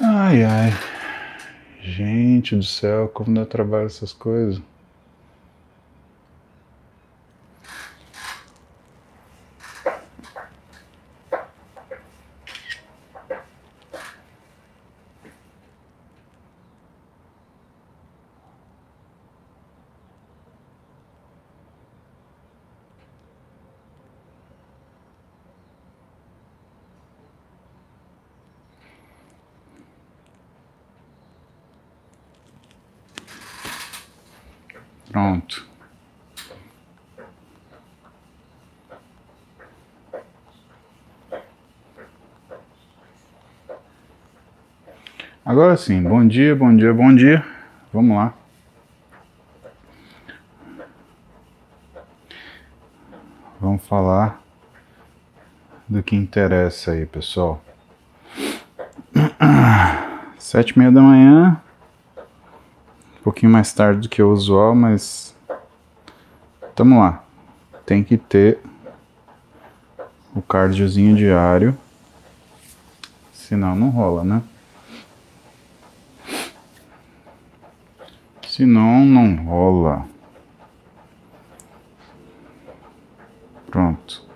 Ai, ai. Gente do céu, como dá trabalho essas coisas. Pronto. Agora sim, bom dia, bom dia, bom dia. Vamos lá. Vamos falar do que interessa aí, pessoal. Sete e meia da manhã, um pouquinho mais tarde do que o usual, mas tamo lá. Tem que ter o cardiozinho diário, senão não rola, né? Senão não rola. Pronto.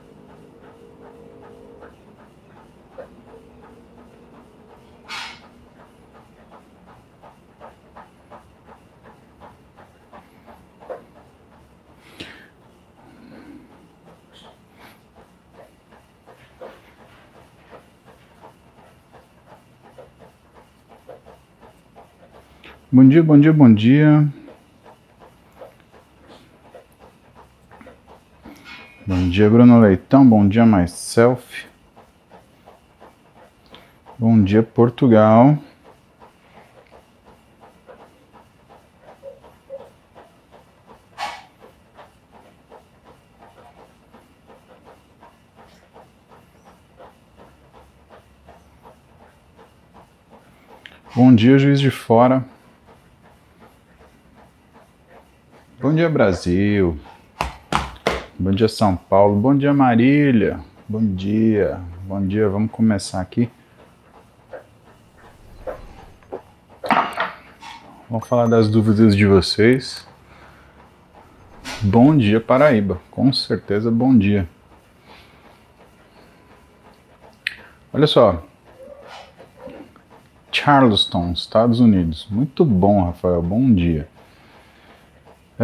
Bom dia, bom dia, bom dia. Bom dia, Bruno Leitão. Bom dia, myself. Bom dia, Portugal. Bom dia, juiz de fora. Bom dia, Brasil. Bom dia, São Paulo. Bom dia, Marília. Bom dia. Bom dia. Vamos começar aqui. Vamos falar das dúvidas de vocês. Bom dia, Paraíba. Com certeza, bom dia. Olha só. Charleston, Estados Unidos. Muito bom, Rafael. Bom dia.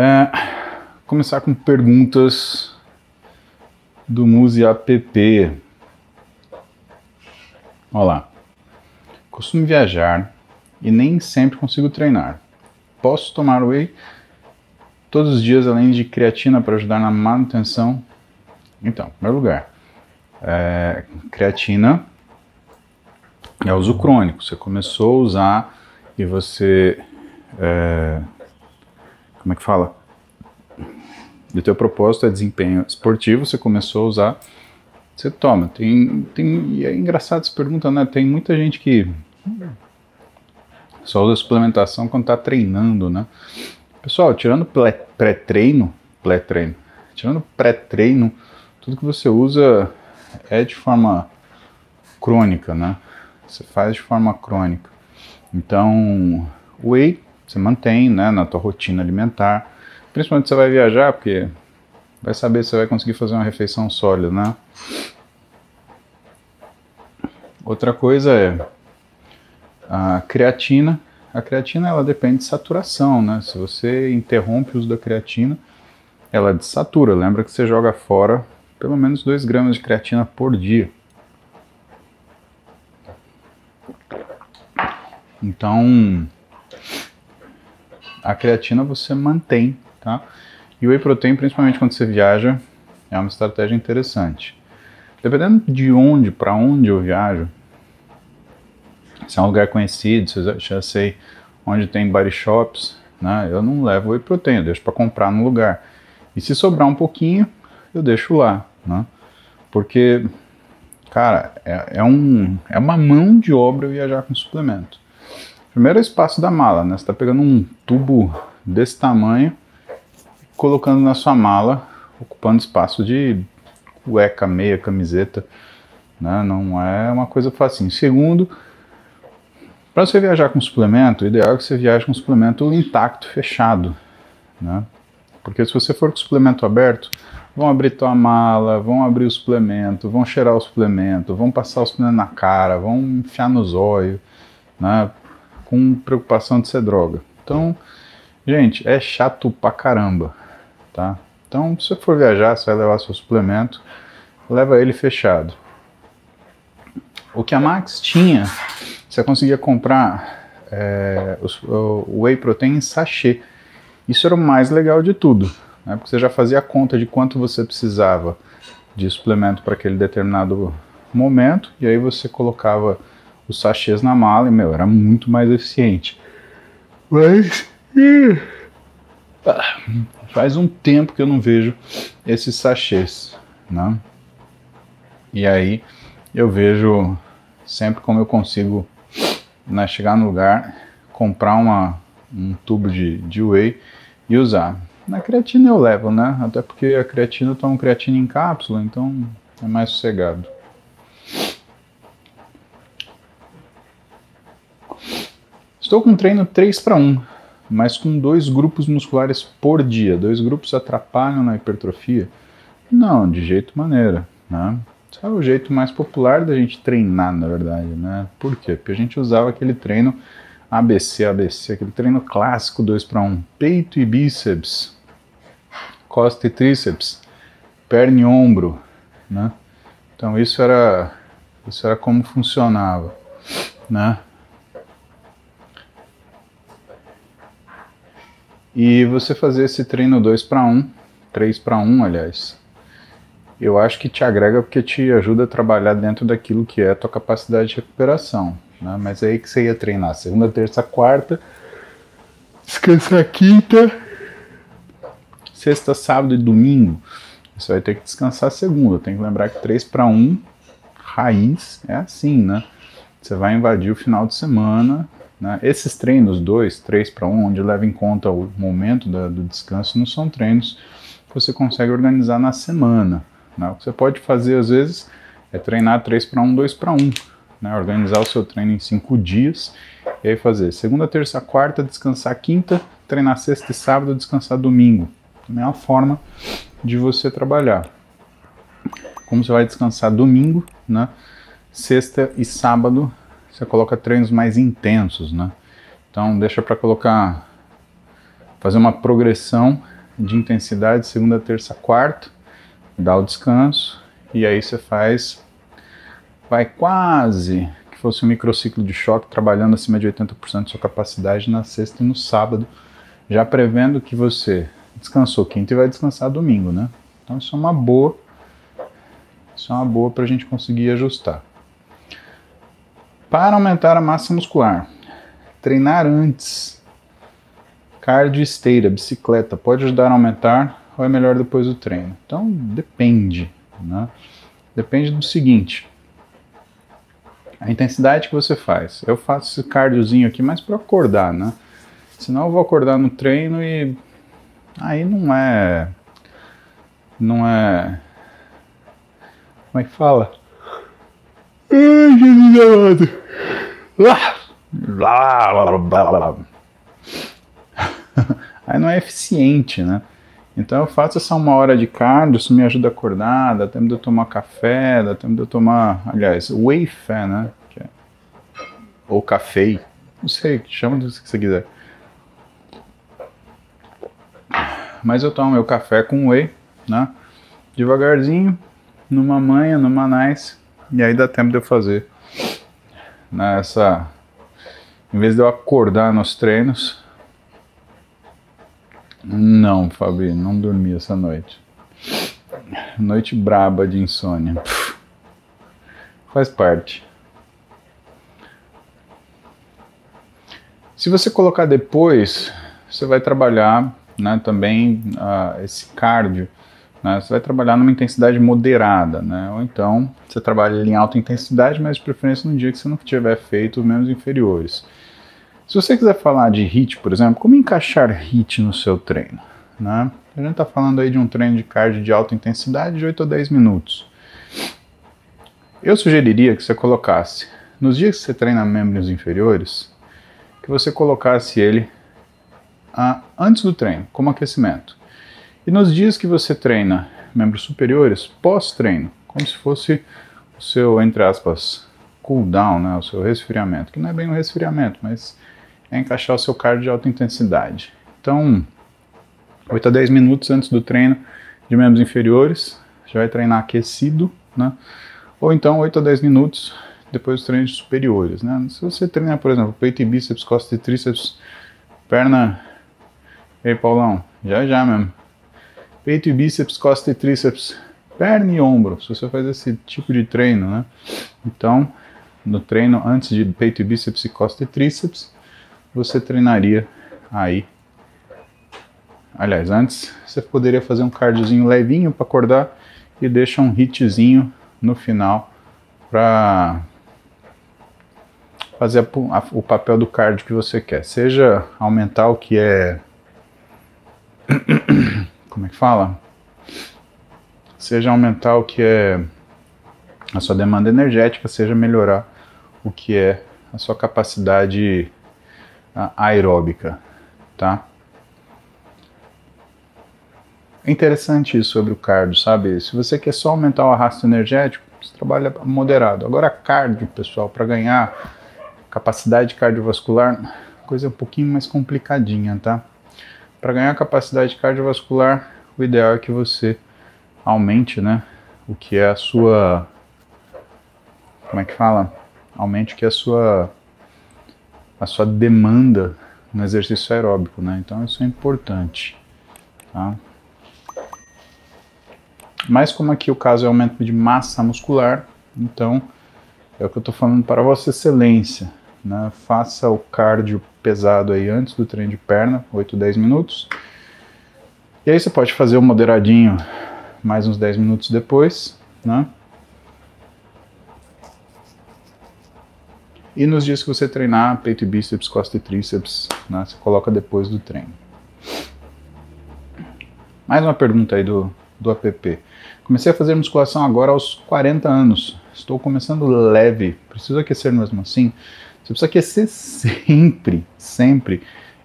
É, começar com perguntas do Muse app. Olá. Costumo viajar e nem sempre consigo treinar. Posso tomar whey todos os dias além de creatina para ajudar na manutenção? Então, em primeiro lugar, é, creatina é uso crônico. Você começou a usar e você é, como é que fala? E o teu propósito é desempenho esportivo, você começou a usar, você toma. Tem, tem, e é engraçado essa pergunta, né? Tem muita gente que só usa suplementação quando está treinando, né? Pessoal, tirando pré-treino, pré-treino, tirando pré-treino, tudo que você usa é de forma crônica, né? Você faz de forma crônica. Então, whey você mantém né, na tua rotina alimentar. Principalmente você vai viajar, porque vai saber se você vai conseguir fazer uma refeição sólida, né? Outra coisa é a creatina. A creatina ela depende de saturação, né? Se você interrompe o uso da creatina, ela desatura. Lembra que você joga fora pelo menos 2 gramas de creatina por dia. Então, a creatina você mantém, tá? E o whey protein, principalmente quando você viaja, é uma estratégia interessante. Dependendo de onde, para onde eu viajo, se é um lugar conhecido, se eu já sei onde tem body shops, né, eu não levo whey protein, eu deixo para comprar no lugar. E se sobrar um pouquinho, eu deixo lá, né? Porque, cara, é, é, um, é uma mão de obra viajar com suplemento. Primeiro é o espaço da mala, né? Você está pegando um tubo desse tamanho, colocando na sua mala, ocupando espaço de cueca, meia, camiseta, né? Não é uma coisa fácil. Segundo, Para você viajar com suplemento, o ideal é que você viaje com suplemento intacto, fechado, né? Porque se você for com suplemento aberto, vão abrir tua mala, vão abrir o suplemento, vão cheirar o suplemento, vão passar o suplemento na cara, vão enfiar nos olhos, né? Com preocupação de ser droga. Então, gente, é chato pra caramba, tá? Então, se você for viajar, você vai levar seu suplemento, leva ele fechado. O que a Max tinha, você conseguia comprar é, o, o whey protein em sachê. Isso era o mais legal de tudo né? porque você já fazia a conta de quanto você precisava de suplemento para aquele determinado momento, e aí você colocava os sachês na mala e, meu, era muito mais eficiente. Mas. Faz um tempo que eu não vejo esses sachês, né? E aí eu vejo sempre como eu consigo né, chegar no lugar, comprar uma, um tubo de, de whey e usar. Na creatina eu levo, né? Até porque a creatina eu tomo creatina em cápsula, então é mais sossegado. Estou com um treino 3 para 1, mas com dois grupos musculares por dia. Dois grupos atrapalham na hipertrofia? Não, de jeito maneira, né? Esse é o jeito mais popular da gente treinar, na verdade, né? Por quê? Porque a gente usava aquele treino ABC, ABC, aquele treino clássico 2 para 1, peito e bíceps, costa e tríceps, perna e ombro, né? Então isso era isso era como funcionava, né? E você fazer esse treino 2 para 1, 3 para 1, aliás, eu acho que te agrega porque te ajuda a trabalhar dentro daquilo que é a tua capacidade de recuperação. Né? Mas é aí que você ia treinar segunda, terça, quarta, descansar quinta, sexta, sábado e domingo, você vai ter que descansar segunda. Tem que lembrar que 3 para 1, raiz, é assim, né? Você vai invadir o final de semana. Né? Esses treinos 2, 3 para 1, onde leva em conta o momento da, do descanso, não são treinos que você consegue organizar na semana. Né? O que você pode fazer às vezes é treinar 3 para 1, 2 para 1. Né? Organizar o seu treino em 5 dias e aí fazer segunda, terça, quarta, descansar quinta, treinar sexta e sábado, descansar domingo. Também é uma forma de você trabalhar. Como você vai descansar domingo, né? Sexta e sábado você coloca treinos mais intensos, né? Então deixa para colocar, fazer uma progressão de intensidade segunda, terça, quarta, dá o descanso e aí você faz, vai quase que fosse um microciclo de choque trabalhando acima de 80% da sua capacidade na sexta e no sábado, já prevendo que você descansou quinta e vai descansar domingo, né? Então isso é uma boa, isso é uma boa para a gente conseguir ajustar. Para aumentar a massa muscular, treinar antes, cardio esteira, bicicleta, pode ajudar a aumentar ou é melhor depois do treino? Então depende, né? Depende do seguinte, a intensidade que você faz. Eu faço esse cardiozinho aqui mais para acordar, né? Senão eu vou acordar no treino e Aí não é. Não é. Como é que fala? Ai, Jesus amado. Aí não é eficiente, né? Então eu faço essa uma hora de cardio, isso me ajuda a acordar, dá tempo de eu tomar café, dá tempo de eu tomar, aliás, whey fé, né? É, ou café, não sei, chama do que você quiser. mas eu tomo meu café com whey, né? Devagarzinho, numa manhã, numa nice, e aí dá tempo de eu fazer nessa. Em vez de eu acordar nos treinos. Não, Fabi, não dormi essa noite. Noite braba de insônia. Faz parte. Se você colocar depois, você vai trabalhar né, também uh, esse cardio, né, você vai trabalhar numa intensidade moderada, né, ou então você trabalha em alta intensidade, mas de preferência no dia que você não tiver feito menos inferiores. Se você quiser falar de HIIT, por exemplo, como encaixar HIIT no seu treino? Né? A gente está falando aí de um treino de cardio de alta intensidade de 8 a 10 minutos. Eu sugeriria que você colocasse nos dias que você treina membros inferiores, que você colocasse ele ah, antes do treino, como aquecimento. E nos dias que você treina membros superiores, pós-treino, como se fosse o seu, entre aspas, cool down, né, o seu resfriamento, que não é bem um resfriamento, mas é encaixar o seu cardio de alta intensidade. Então, 8 a 10 minutos antes do treino de membros inferiores, já vai treinar aquecido, né? Ou então 8 a 10 minutos depois dos treinos superiores, né? Se você treinar, por exemplo, peito e bíceps, costas e tríceps, perna. Ei, Paulão, já já mesmo. Peito e bíceps, costas e tríceps, perna e ombro. Se você faz esse tipo de treino, né? Então, no treino antes de peito e bíceps e costas e tríceps, você treinaria aí. Aliás, antes você poderia fazer um cardiozinho levinho para acordar e deixa um hitzinho no final para fazer a, a, o papel do cardio que você quer. Seja aumentar o que é. Como é que fala? Seja aumentar o que é a sua demanda energética, seja melhorar o que é a sua capacidade aeróbica, tá? É interessante isso sobre o cardio, sabe? Se você quer só aumentar o arrasto energético, você trabalha moderado. Agora, cardio, pessoal, para ganhar capacidade cardiovascular, coisa um pouquinho mais complicadinha, tá? Para ganhar capacidade cardiovascular, o ideal é que você aumente, né? O que é a sua. Como é que fala? Aumente o que é a sua. A sua demanda no exercício aeróbico, né? Então isso é importante, tá? Mas como aqui o caso é aumento de massa muscular, então é o que eu estou falando para Vossa Excelência. Né? Faça o cardio pesado aí antes do treino de perna, 8, 10 minutos. E aí você pode fazer o moderadinho mais uns 10 minutos depois, né? E nos dias que você treinar peito e bíceps, costa e tríceps, né, você coloca depois do treino. Mais uma pergunta aí do, do app. Comecei a fazer musculação agora aos 40 anos. Estou começando leve. Preciso aquecer mesmo assim? Você precisa aquecer sempre, sempre.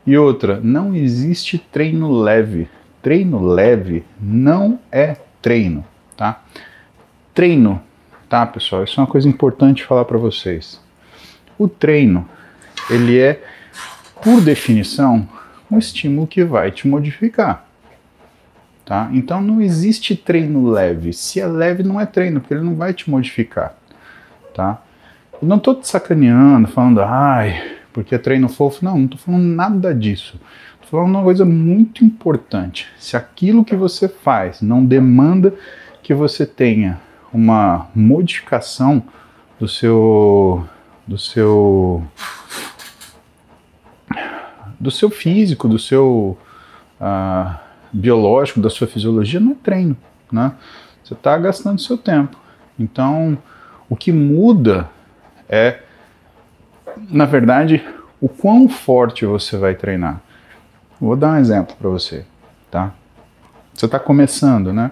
E outra, não existe treino leve. Treino leve não é treino, tá? Treino, tá, pessoal? Isso é uma coisa importante falar para vocês. O treino, ele é, por definição, um estímulo que vai te modificar. Tá? Então não existe treino leve. Se é leve, não é treino, porque ele não vai te modificar. Tá? Não estou te sacaneando, falando, ai, porque é treino fofo. Não, não estou falando nada disso. Estou falando uma coisa muito importante. Se aquilo que você faz não demanda que você tenha uma modificação do seu do seu do seu físico, do seu uh, biológico, da sua fisiologia, não é treino, né? Você está gastando seu tempo. Então, o que muda é, na verdade, o quão forte você vai treinar. Vou dar um exemplo para você, tá? Você está começando, né?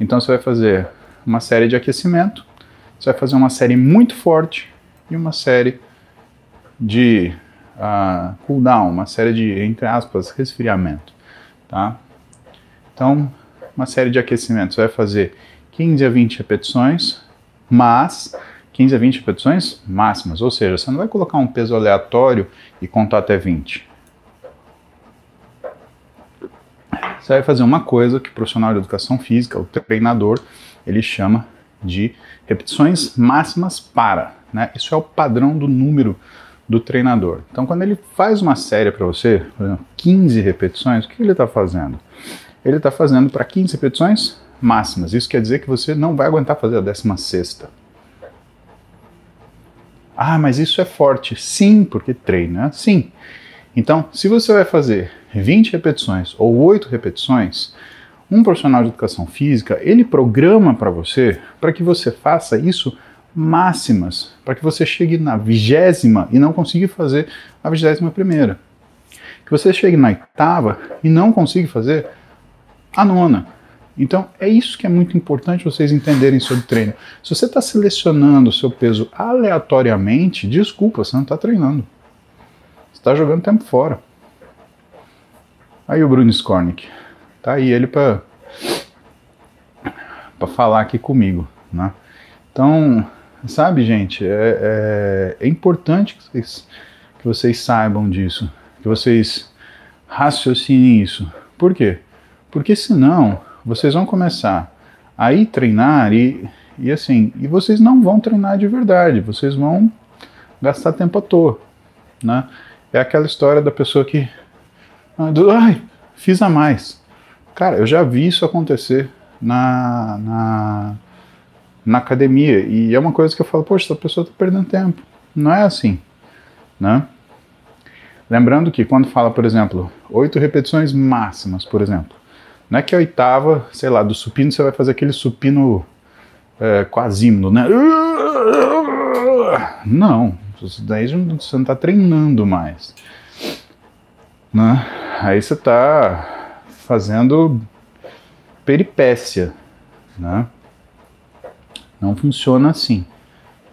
Então você vai fazer uma série de aquecimento, você vai fazer uma série muito forte e uma série de uh, cool down, uma série de, entre aspas, resfriamento, tá? Então, uma série de aquecimentos vai fazer 15 a 20 repetições, mas 15 a 20 repetições máximas, ou seja, você não vai colocar um peso aleatório e contar até 20. Você vai fazer uma coisa que o profissional de educação física, o treinador, ele chama de repetições máximas para. Né? Isso é o padrão do número do treinador. Então, quando ele faz uma série para você, por exemplo, 15 repetições, o que ele está fazendo? ele está fazendo para 15 repetições máximas. Isso quer dizer que você não vai aguentar fazer a 16. Ah, mas isso é forte. Sim, porque treina assim. Então, se você vai fazer 20 repetições ou 8 repetições, um profissional de educação física, ele programa para você para que você faça isso máximas, para que você chegue na vigésima e não consiga fazer a vigésima primeira. Que você chegue na oitava e não consiga fazer a nona. Então é isso que é muito importante vocês entenderem sobre treino. Se você está selecionando o seu peso aleatoriamente, desculpa, você não está treinando. Você está jogando tempo fora. Aí o Bruno Skornick. Tá aí ele para para falar aqui comigo, né? Então, sabe, gente, é, é, é importante que vocês, que vocês saibam disso, que vocês raciocinem isso. Por quê? Porque senão vocês vão começar a ir treinar e, e assim, e vocês não vão treinar de verdade, vocês vão gastar tempo à toa, né? É aquela história da pessoa que, ai, fiz a mais. Cara, eu já vi isso acontecer na, na, na academia e é uma coisa que eu falo, poxa, essa pessoa está perdendo tempo. Não é assim, né? Lembrando que quando fala, por exemplo, oito repetições máximas, por exemplo, não é que a oitava, sei lá, do supino você vai fazer aquele supino é, quasímodo, né? Não, daí você não está treinando mais. Né? Aí você está fazendo peripécia. Né? Não funciona assim.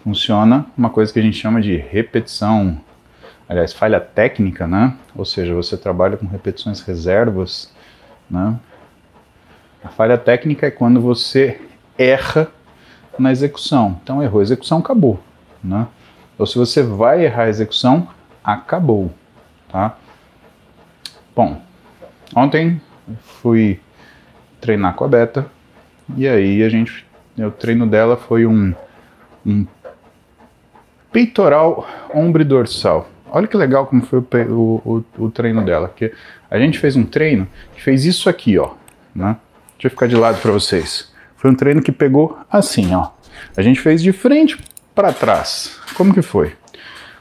Funciona uma coisa que a gente chama de repetição, aliás, falha técnica, né? Ou seja, você trabalha com repetições reservas, né? A falha técnica é quando você erra na execução. Então errou a execução, acabou. Né? Ou se você vai errar a execução, acabou. Tá? Bom, ontem fui treinar com a Beta e aí a gente, o treino dela foi um, um peitoral ombro dorsal. Olha que legal como foi o, o, o, treino dela, que a gente fez um treino que fez isso aqui, ó, né? Deixa eu ficar de lado para vocês. Foi um treino que pegou assim, ó. A gente fez de frente para trás. Como que foi?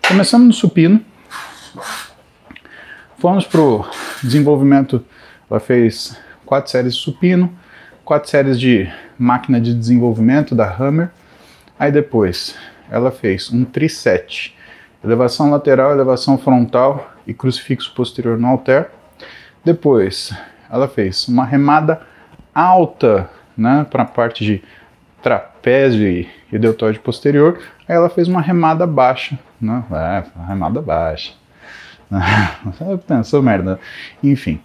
Começamos no supino. Fomos pro desenvolvimento. Ela fez quatro séries de supino, quatro séries de máquina de desenvolvimento da Hammer. Aí depois ela fez um triset, elevação lateral, elevação frontal e crucifixo posterior no halter. Depois ela fez uma remada alta né, para a parte de trapézio e deltoide posterior, aí ela fez uma remada baixa, né, é, remada baixa. Pensou merda. Enfim.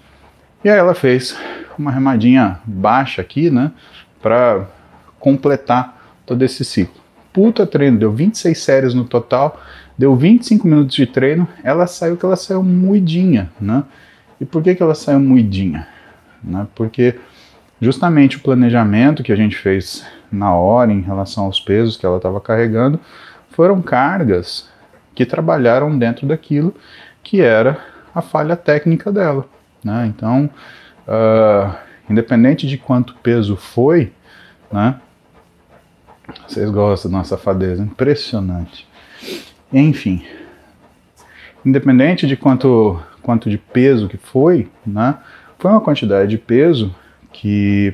E aí ela fez uma remadinha baixa aqui, né, para completar todo esse ciclo. Puta treino, deu 26 séries no total, deu 25 minutos de treino, ela saiu que ela saiu moidinha, né? E por que que ela saiu moidinha? Né? Porque justamente o planejamento que a gente fez na hora em relação aos pesos que ela estava carregando foram cargas que trabalharam dentro daquilo que era a falha técnica dela. Né? Então, uh, independente de quanto peso foi, né? vocês gostam da nossa safadeza, impressionante. Enfim, independente de quanto, quanto de peso que foi, né? foi uma quantidade de peso que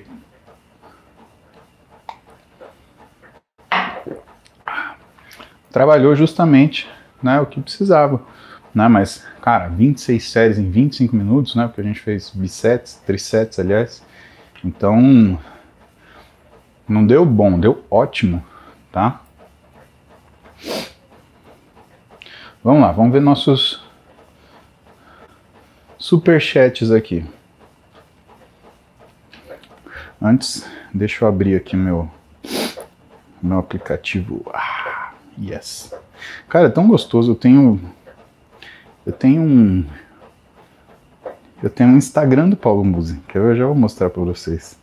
trabalhou justamente né, o que precisava. Né, mas, cara, 26 séries em 25 minutos, né? Porque a gente fez bisets, trisets, aliás. Então, não deu bom, deu ótimo, tá? Vamos lá, vamos ver nossos superchats aqui. Antes, deixa eu abrir aqui meu meu aplicativo. Ah, yes. Cara, é tão gostoso. Eu tenho eu tenho um eu tenho um Instagram do Paulo Musi, que eu já vou mostrar para vocês.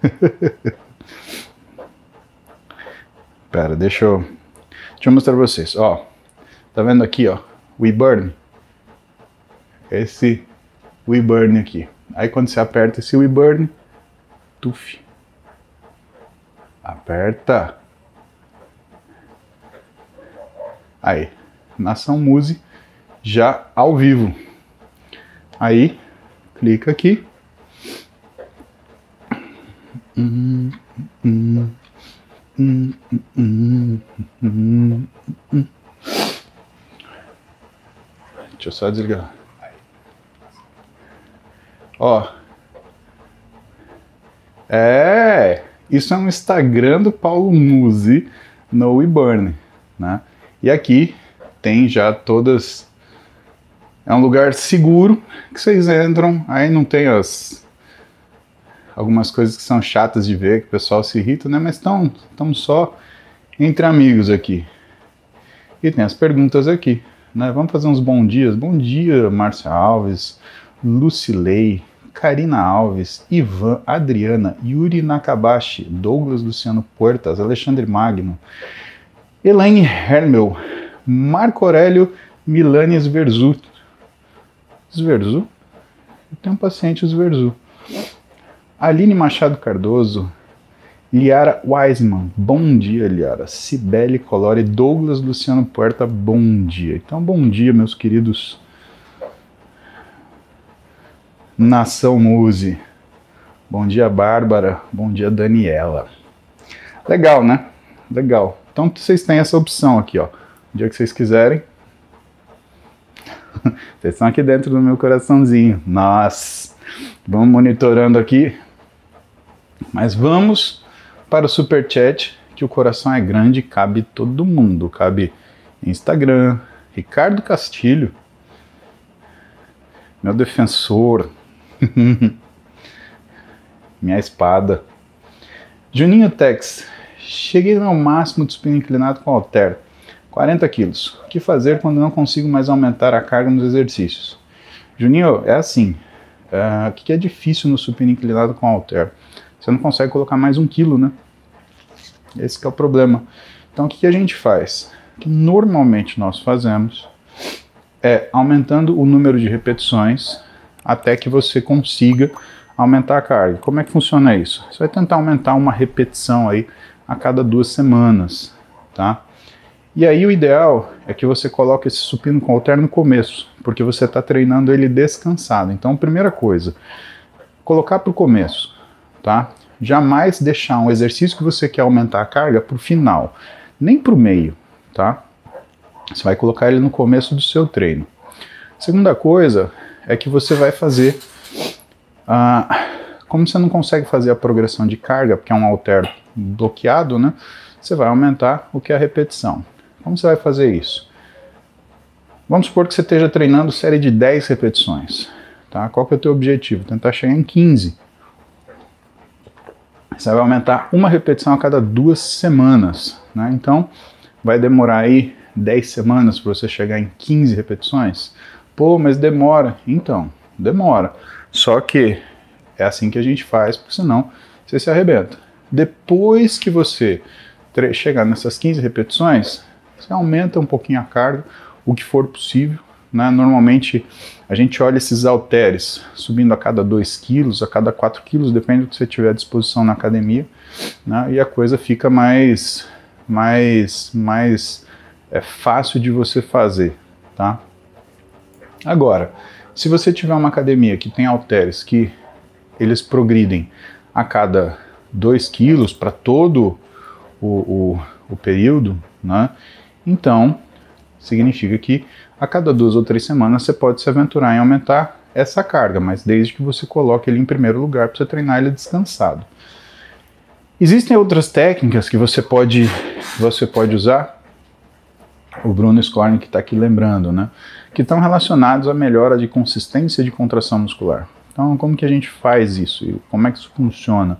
Pera, deixa eu deixa eu mostrar para vocês. Ó, tá vendo aqui, ó, WeBurn? Esse WeBurn aqui. Aí quando você aperta esse WeBurn, Tuf. Aperta. Aí, Nação Muse já ao vivo. Aí, clica aqui. Deixa eu só desligar. Ó, É, isso é um Instagram do Paulo Musi no WeBurn, né? E aqui tem já todas. É um lugar seguro que vocês entram, aí não tem as algumas coisas que são chatas de ver, que o pessoal se irrita, né? Mas estamos só entre amigos aqui. E tem as perguntas aqui, né? Vamos fazer uns bom dias. Bom dia, Márcia Alves, Lucilei, Karina Alves, Ivan, Adriana, Yuri Nakabashi, Douglas Luciano Puertas, Alexandre Magno, Elaine Hermel, Marco Aurélio Milani Sverzu. Sverzu? Eu tenho um paciente Sverzu. Aline Machado Cardoso, Liara Wiseman, bom dia, Liara. Cibele Colore, Douglas Luciano Puerta, bom dia. Então, bom dia, meus queridos. Nação Muse. Bom dia, Bárbara. Bom dia, Daniela. Legal, né? Legal. Então, vocês têm essa opção aqui, ó. O dia que vocês quiserem. Vocês estão aqui dentro do meu coraçãozinho. Nossa. Vamos monitorando aqui mas vamos para o super chat, que o coração é grande, cabe todo mundo, cabe Instagram, Ricardo Castilho, meu defensor, minha espada. Juninho Tex, cheguei ao máximo de supino inclinado com halter, 40 quilos. O que fazer quando não consigo mais aumentar a carga nos exercícios? Juninho, é assim, uh, o que é difícil no supino inclinado com halter? Você não consegue colocar mais um quilo, né? Esse é o problema. Então o que a gente faz? O que normalmente nós fazemos é aumentando o número de repetições até que você consiga aumentar a carga. Como é que funciona isso? Você vai tentar aumentar uma repetição aí a cada duas semanas, tá? E aí o ideal é que você coloque esse supino com halter no começo, porque você está treinando ele descansado. Então, primeira coisa, colocar para o começo tá? Jamais deixar um exercício que você quer aumentar a carga para o final, nem para o meio, tá? Você vai colocar ele no começo do seu treino. Segunda coisa é que você vai fazer, ah, como você não consegue fazer a progressão de carga, porque é um halter bloqueado, né? Você vai aumentar o que é a repetição. Como você vai fazer isso? Vamos supor que você esteja treinando série de 10 repetições. Tá? Qual que é o teu objetivo? Tentar chegar em 15 você vai aumentar uma repetição a cada duas semanas. Né? Então, vai demorar aí 10 semanas para você chegar em 15 repetições? Pô, mas demora. Então, demora. Só que é assim que a gente faz, porque senão você se arrebenta. Depois que você chegar nessas 15 repetições, você aumenta um pouquinho a carga, o que for possível, né? Normalmente a gente olha esses halteres subindo a cada 2 quilos, a cada 4 quilos, depende do que você tiver à disposição na academia, né? e a coisa fica mais, mais, mais é, fácil de você fazer. Tá? Agora, se você tiver uma academia que tem halteres que eles progridem a cada 2 quilos para todo o, o, o período, né? então significa que a cada duas ou três semanas você pode se aventurar em aumentar essa carga, mas desde que você coloque ele em primeiro lugar para você treinar ele descansado. Existem outras técnicas que você pode, você pode usar, o Bruno Scorn que está aqui lembrando, né? Que estão relacionados à melhora de consistência de contração muscular. Então, como que a gente faz isso? E como é que isso funciona?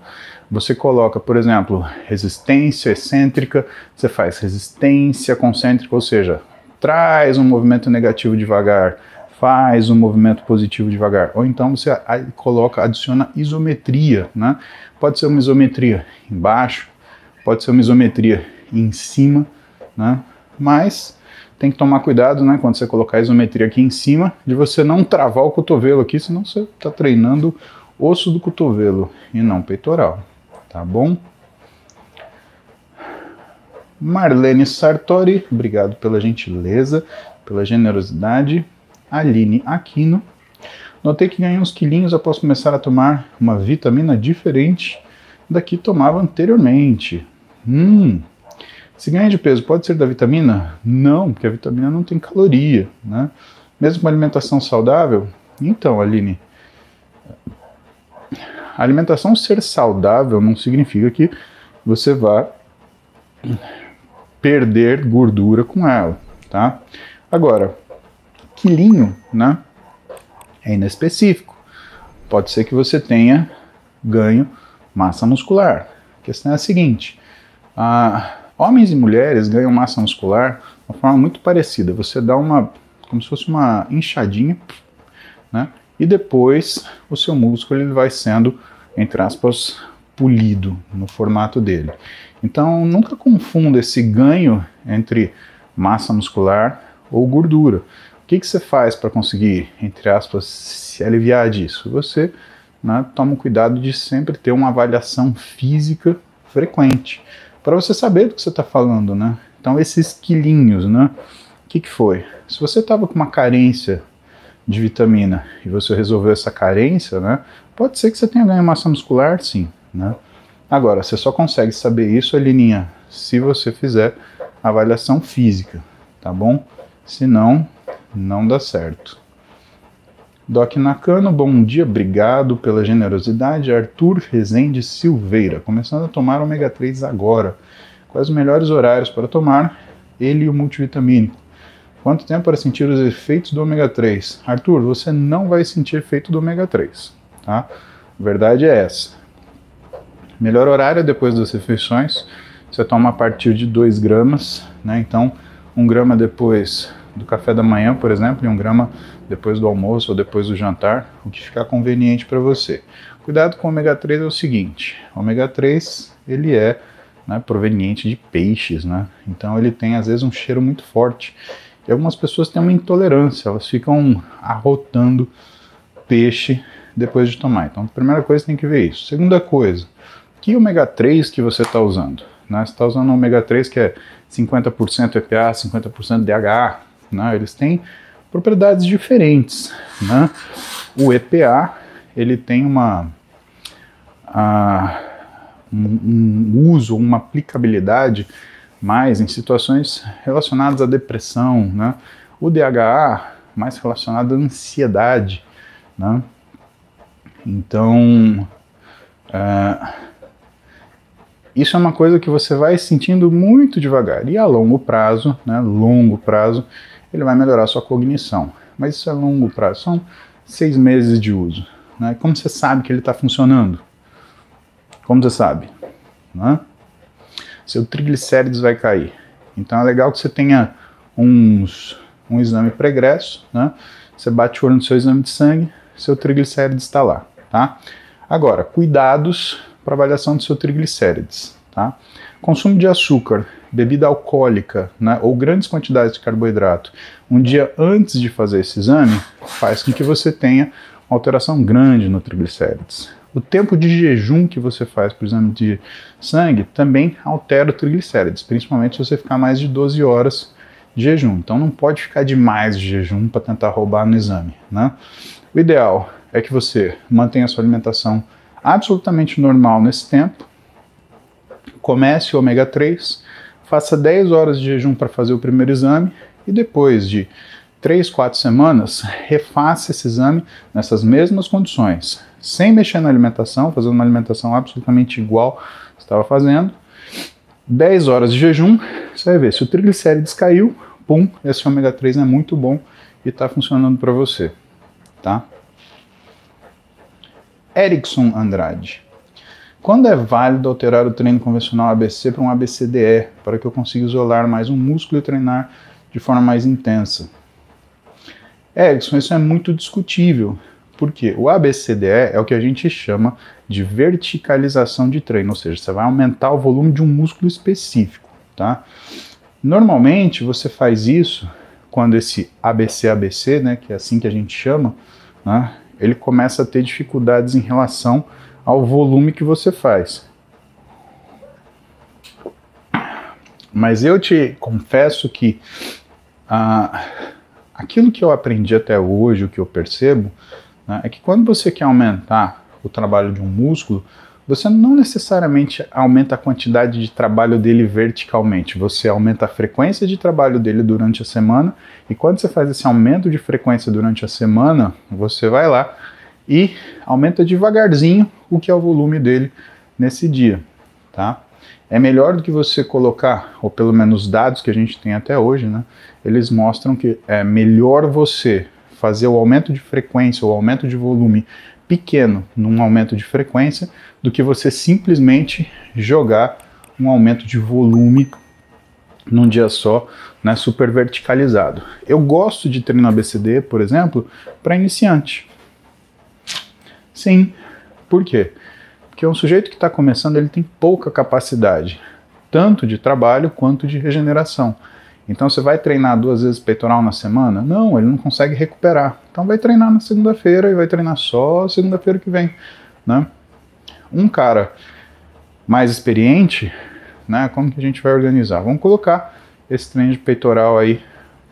Você coloca, por exemplo, resistência excêntrica, você faz resistência concêntrica, ou seja, traz um movimento negativo devagar, faz um movimento positivo devagar. Ou então você coloca, adiciona isometria, né? Pode ser uma isometria embaixo, pode ser uma isometria em cima, né? Mas tem que tomar cuidado, né, quando você colocar a isometria aqui em cima, de você não travar o cotovelo aqui, senão você está treinando osso do cotovelo e não peitoral, tá bom? Marlene Sartori, obrigado pela gentileza, pela generosidade. Aline Aquino, notei que ganhei uns quilinhos após começar a tomar uma vitamina diferente da que tomava anteriormente. Hum, se ganha de peso pode ser da vitamina? Não, porque a vitamina não tem caloria, né? Mesmo com alimentação saudável? Então, Aline, a alimentação ser saudável não significa que você vá perder gordura com ela, tá? Agora, quilinho, né? É inespecífico. Pode ser que você tenha ganho massa muscular. A questão é a seguinte: ah, homens e mulheres ganham massa muscular de uma forma muito parecida. Você dá uma, como se fosse uma inchadinha, né? E depois o seu músculo ele vai sendo, entre aspas, polido no formato dele. Então nunca confunda esse ganho entre massa muscular ou gordura. O que, que você faz para conseguir, entre aspas, se aliviar disso? Você né, toma cuidado de sempre ter uma avaliação física frequente, para você saber do que você está falando, né? Então esses quilinhos, né? O que, que foi? Se você estava com uma carência de vitamina e você resolveu essa carência, né? Pode ser que você tenha ganho massa muscular, sim, né? Agora, você só consegue saber isso, Alininha, se você fizer avaliação física, tá bom? Se não, não dá certo. Doc Nakano, bom dia, obrigado pela generosidade. Arthur Rezende Silveira, começando a tomar ômega 3 agora. Quais os melhores horários para tomar ele e o multivitamínico? Quanto tempo para sentir os efeitos do ômega 3? Arthur, você não vai sentir efeito do ômega 3, tá? A verdade é essa. Melhor horário é depois das refeições. Você toma a partir de 2 gramas, né? Então, 1 um grama depois do café da manhã, por exemplo, e 1 um grama depois do almoço ou depois do jantar, o que ficar conveniente para você. Cuidado com o ômega 3 é o seguinte: o ômega 3 ele é né, proveniente de peixes, né? Então ele tem às vezes um cheiro muito forte. E algumas pessoas têm uma intolerância, elas ficam arrotando peixe depois de tomar. Então, primeira coisa tem que ver isso. Segunda coisa, que ômega 3 que você está usando? Né? Você está usando ômega 3 que é 50% EPA, 50% DHA. Né? Eles têm propriedades diferentes. Né? O EPA ele tem uma um, um uso, uma aplicabilidade mais em situações relacionadas à depressão, né? O DHA mais relacionado à ansiedade, né? Então, uh, isso é uma coisa que você vai sentindo muito devagar e a longo prazo, né? Longo prazo, ele vai melhorar a sua cognição. Mas isso é longo prazo, são seis meses de uso. Né? Como você sabe que ele está funcionando? Como você sabe? Né? Seu triglicérides vai cair. Então é legal que você tenha uns, um exame pregresso, né? Você bate o olho no seu exame de sangue, seu triglicérides está lá, tá? Agora, cuidados para avaliação do seu triglicérides, tá? Consumo de açúcar, bebida alcoólica né, ou grandes quantidades de carboidrato um dia antes de fazer esse exame faz com que você tenha uma alteração grande no triglicérides. O tempo de jejum que você faz para o exame de sangue também altera o triglicérides, principalmente se você ficar mais de 12 horas de jejum. Então não pode ficar demais de jejum para tentar roubar no exame. Né? O ideal é que você mantenha a sua alimentação absolutamente normal nesse tempo, comece o ômega 3, faça 10 horas de jejum para fazer o primeiro exame e depois de 3, 4 semanas, refaça esse exame nessas mesmas condições, sem mexer na alimentação, fazendo uma alimentação absolutamente igual estava fazendo. 10 horas de jejum, você vai ver se o triglicérides caiu, pum, esse ômega 3 é muito bom e está funcionando para você, tá? Erickson Andrade. Quando é válido alterar o treino convencional ABC para um ABCDE, para que eu consiga isolar mais um músculo e treinar de forma mais intensa? Erickson, isso é muito discutível, porque o ABCDE é o que a gente chama de verticalização de treino, ou seja, você vai aumentar o volume de um músculo específico, tá? Normalmente você faz isso quando esse ABC-ABC, né, que é assim que a gente chama, né, ele começa a ter dificuldades em relação ao volume que você faz. Mas eu te confesso que ah, aquilo que eu aprendi até hoje, o que eu percebo, né, é que quando você quer aumentar o trabalho de um músculo, você não necessariamente aumenta a quantidade de trabalho dele verticalmente, você aumenta a frequência de trabalho dele durante a semana, e quando você faz esse aumento de frequência durante a semana, você vai lá e aumenta devagarzinho o que é o volume dele nesse dia, tá? É melhor do que você colocar, ou pelo menos os dados que a gente tem até hoje, né? Eles mostram que é melhor você fazer o aumento de frequência ou aumento de volume pequeno num aumento de frequência do que você simplesmente jogar um aumento de volume num dia só, né, super verticalizado. Eu gosto de treinar BCD, por exemplo, para iniciante. Sim, por quê? Porque um sujeito que está começando ele tem pouca capacidade, tanto de trabalho quanto de regeneração. Então você vai treinar duas vezes peitoral na semana? Não, ele não consegue recuperar. Então vai treinar na segunda-feira e vai treinar só segunda-feira que vem, né? Um cara mais experiente, né? Como que a gente vai organizar? Vamos colocar esse treino de peitoral aí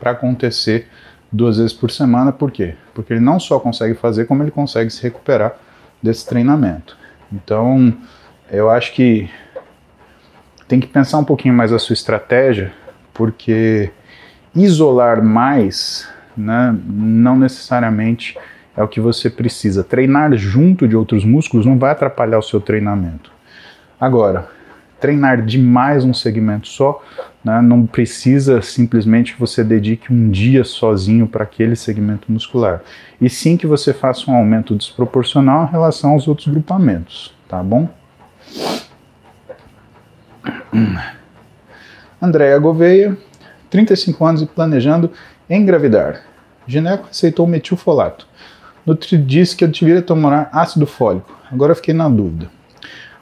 para acontecer duas vezes por semana, por quê? Porque ele não só consegue fazer, como ele consegue se recuperar desse treinamento. Então, eu acho que tem que pensar um pouquinho mais a sua estratégia, porque isolar mais né, não necessariamente é o que você precisa. Treinar junto de outros músculos não vai atrapalhar o seu treinamento. Agora, treinar demais um segmento só, né, não precisa simplesmente que você dedique um dia sozinho para aquele segmento muscular. E sim que você faça um aumento desproporcional em relação aos outros grupamentos, tá bom? Andréa Gouveia, 35 anos e planejando engravidar. Gineco aceitou metilfolato. Nutri disse que eu deveria tomar ácido fólico. Agora fiquei na dúvida.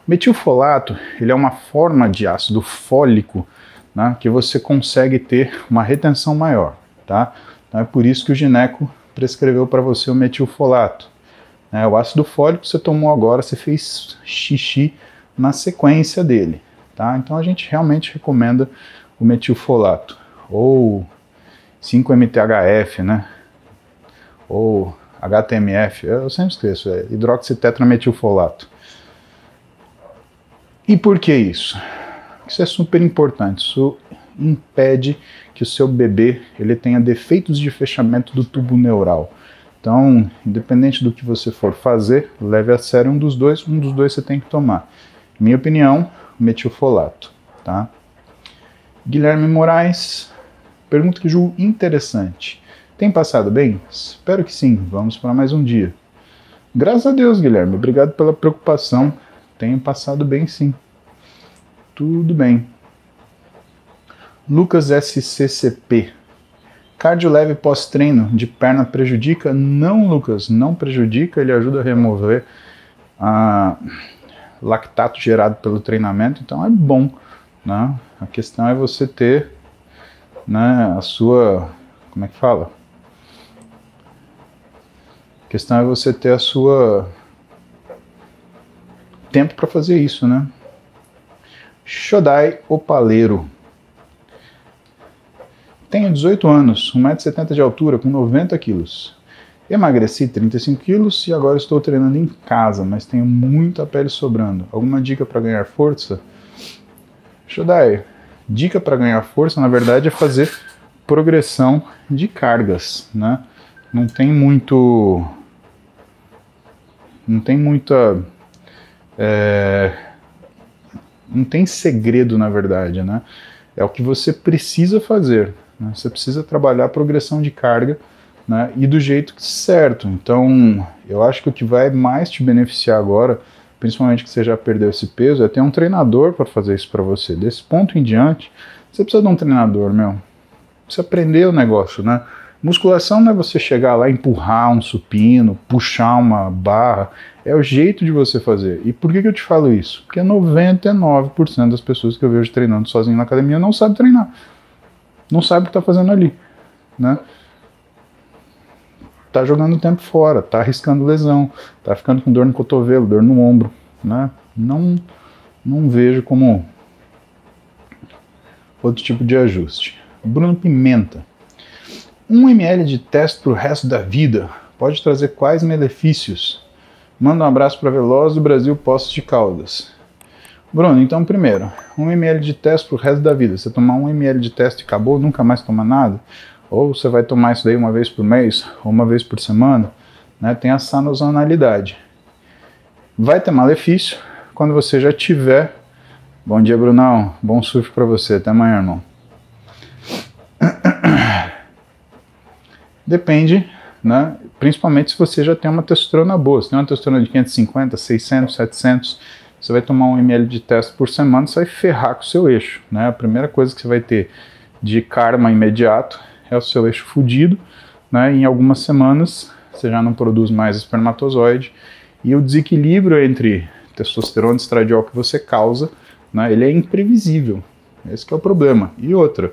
Metilfolato ele é uma forma de ácido fólico né, que você consegue ter uma retenção maior. Tá? Então é por isso que o gineco prescreveu para você o metilfolato. É, o ácido fólico você tomou agora, você fez xixi na sequência dele. Tá? Então a gente realmente recomenda o metilfolato ou 5-MTHF, né? Ou HTMF, eu sempre esqueço, é hidroxitetrametilfolato. E por que isso? Isso é super importante. Isso impede que o seu bebê ele tenha defeitos de fechamento do tubo neural. Então, independente do que você for fazer, leve a sério um dos dois, um dos dois você tem que tomar. Minha opinião, metilfolato, tá? Guilherme Moraes, pergunta que julgo interessante. Tem passado bem? Espero que sim. Vamos para mais um dia. Graças a Deus, Guilherme. Obrigado pela preocupação. Tenho passado bem sim. Tudo bem. Lucas SCCP. Cardio leve pós-treino de perna prejudica? Não, Lucas, não prejudica. Ele ajuda a remover a lactato gerado pelo treinamento, então é bom. Né? A questão é você ter né, a sua. Como é que fala? A questão é você ter a sua tempo para fazer isso, né? Shodai Opaleiro. Tenho 18 anos, 1,70m de altura, com 90 quilos. Emagreci 35 quilos e agora estou treinando em casa, mas tenho muita pele sobrando. Alguma dica para ganhar força? Shodai, dica para ganhar força, na verdade, é fazer progressão de cargas, né? Não tem muito... Não tem muita é, não tem segredo, na verdade, né? É o que você precisa fazer. Né? Você precisa trabalhar a progressão de carga né? e do jeito certo. Então, eu acho que o que vai mais te beneficiar agora, principalmente que você já perdeu esse peso, é ter um treinador para fazer isso para você. Desse ponto em diante, você precisa de um treinador, meu. Precisa aprender o negócio, né? Musculação não é você chegar lá, empurrar um supino, puxar uma barra. É o jeito de você fazer. E por que, que eu te falo isso? Porque 99% das pessoas que eu vejo treinando sozinho na academia não sabe treinar. Não sabe o que está fazendo ali. Né? Tá jogando tempo fora, tá arriscando lesão, tá ficando com dor no cotovelo, dor no ombro. Né? Não, não vejo como outro tipo de ajuste. Bruno Pimenta. 1 ml de teste para o resto da vida pode trazer quais benefícios? Manda um abraço para Veloz do Brasil Postos de Caldas. Bruno, então primeiro, 1 ml de teste para o resto da vida. Você tomar 1 ml de teste e acabou, nunca mais tomar nada? Ou você vai tomar isso daí uma vez por mês, ou uma vez por semana? né, tem a sazonalidade. Vai ter malefício quando você já tiver. Bom dia, Brunão. Bom surf para você. Até amanhã, irmão. Depende, né? Principalmente se você já tem uma testosterona boa. Se tem uma testosterona de 550, 600, 700, você vai tomar um ml de teste por semana, você vai ferrar com o seu eixo, né? A primeira coisa que você vai ter de karma imediato é o seu eixo fudido, né? Em algumas semanas você já não produz mais espermatozoide e o desequilíbrio entre testosterona e estradiol que você causa, né? Ele é imprevisível. Esse é o problema. E outra,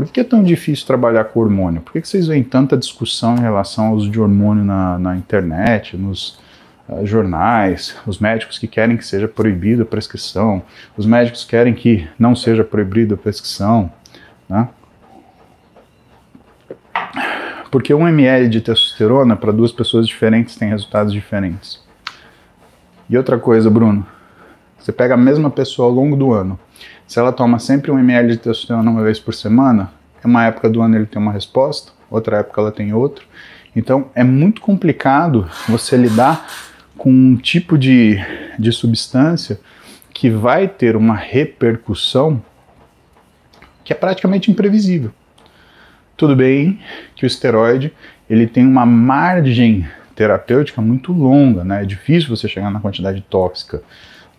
por que é tão difícil trabalhar com hormônio? Por que, vocês veem tanta discussão em relação ao uso de hormônio na, na internet, nos uh, jornais, os médicos que querem que seja proibida a prescrição, os médicos querem que não seja proibida a prescrição, né? Porque um ml de testosterona para duas pessoas diferentes tem resultados diferentes. E outra coisa, Bruno, você pega a mesma pessoa ao longo do ano. Se ela toma sempre um ml de testosterona uma vez por semana, é uma época do ano ele tem uma resposta, outra época ela tem outra. Então é muito complicado você lidar com um tipo de, de substância que vai ter uma repercussão que é praticamente imprevisível. Tudo bem que o esteroide ele tem uma margem terapêutica muito longa, né? É difícil você chegar na quantidade tóxica,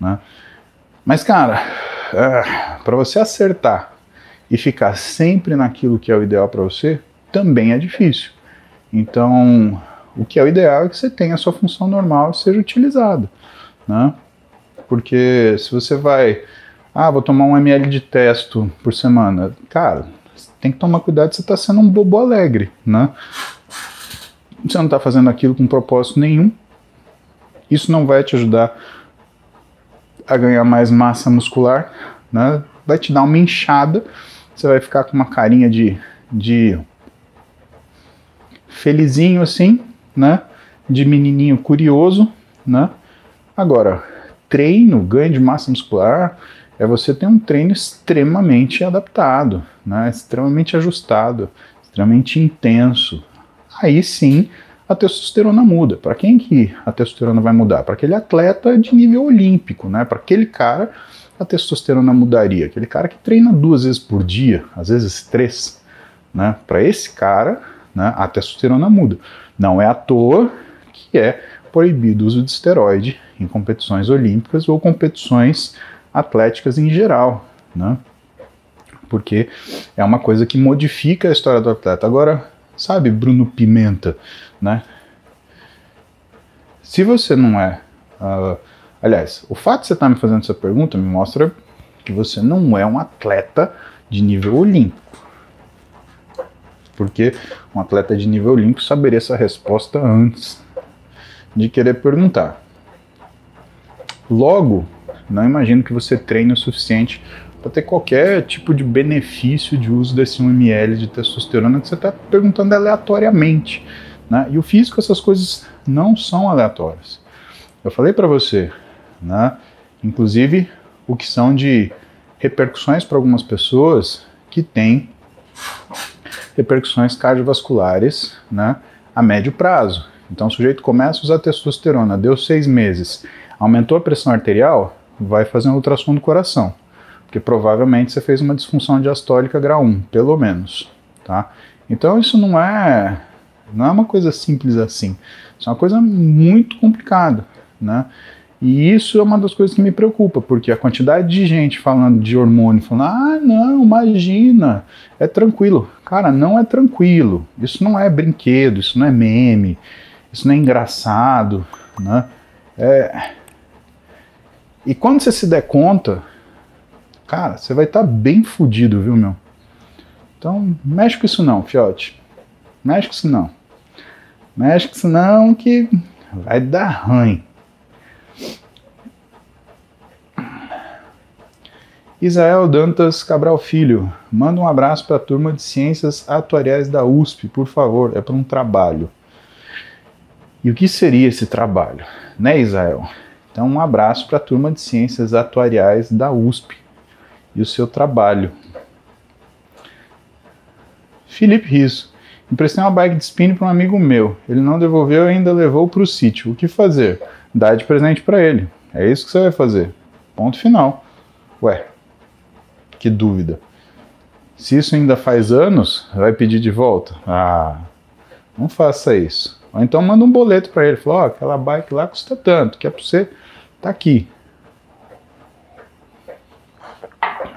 né? Mas cara, é, para você acertar e ficar sempre naquilo que é o ideal para você, também é difícil. Então, o que é o ideal é que você tenha a sua função normal e seja utilizado, né? Porque se você vai, ah, vou tomar um ml de testo por semana, cara, tem que tomar cuidado, você está sendo um bobo alegre, né? Você não está fazendo aquilo com propósito nenhum. Isso não vai te ajudar a ganhar mais massa muscular, né? Vai te dar uma inchada, você vai ficar com uma carinha de, de felizinho assim, né? De menininho curioso, né? Agora, treino, ganho de massa muscular, é você ter um treino extremamente adaptado, né, extremamente ajustado, extremamente intenso. Aí sim a testosterona muda. Para quem que a testosterona vai mudar? Para aquele atleta de nível olímpico, né? Para aquele cara a testosterona mudaria. Aquele cara que treina duas vezes por dia, às vezes três, né? Para esse cara, né, a testosterona muda. Não é à toa que é proibido o uso de esteroide em competições olímpicas ou competições atléticas em geral, né? Porque é uma coisa que modifica a história do atleta. Agora, sabe, Bruno Pimenta, né? Se você não é. Uh, aliás, o fato de você estar me fazendo essa pergunta me mostra que você não é um atleta de nível olímpico. Porque um atleta de nível olímpico saberia essa resposta antes de querer perguntar. Logo, não imagino que você treine o suficiente para ter qualquer tipo de benefício de uso desse 1 ml de testosterona que você está perguntando aleatoriamente. Né? E o físico, essas coisas não são aleatórias. Eu falei para você, né? inclusive o que são de repercussões para algumas pessoas que têm repercussões cardiovasculares né, a médio prazo. Então o sujeito começa a usar testosterona, deu seis meses, aumentou a pressão arterial, vai fazer um ultrassom do coração, porque provavelmente você fez uma disfunção diastólica grau 1, pelo menos, tá? Então isso não é não é uma coisa simples assim. Isso é uma coisa muito complicada, né? E isso é uma das coisas que me preocupa, porque a quantidade de gente falando de hormônio, falando, ah, não, imagina, é tranquilo. Cara, não é tranquilo. Isso não é brinquedo, isso não é meme, isso não é engraçado, né? É, e quando você se der conta, cara, você vai estar tá bem fudido, viu, meu? Então, mexe com isso não, fiote. Mexe com isso não. Mexe com isso não que vai dar ruim. Israel Dantas Cabral Filho, manda um abraço para a turma de Ciências Atuariais da USP, por favor, é para um trabalho. E o que seria esse trabalho, né, Israel? Então, um abraço para a turma de Ciências Atuariais da USP e o seu trabalho. Felipe Riso. Emprestei uma bike de spin para um amigo meu. Ele não devolveu e ainda levou para o sítio. O que fazer? Dá de presente para ele. É isso que você vai fazer. Ponto final. Ué, que dúvida. Se isso ainda faz anos, vai pedir de volta? Ah, não faça isso. Ou então manda um boleto para ele. Fala, ó, oh, aquela bike lá custa tanto, que é para você tá aqui.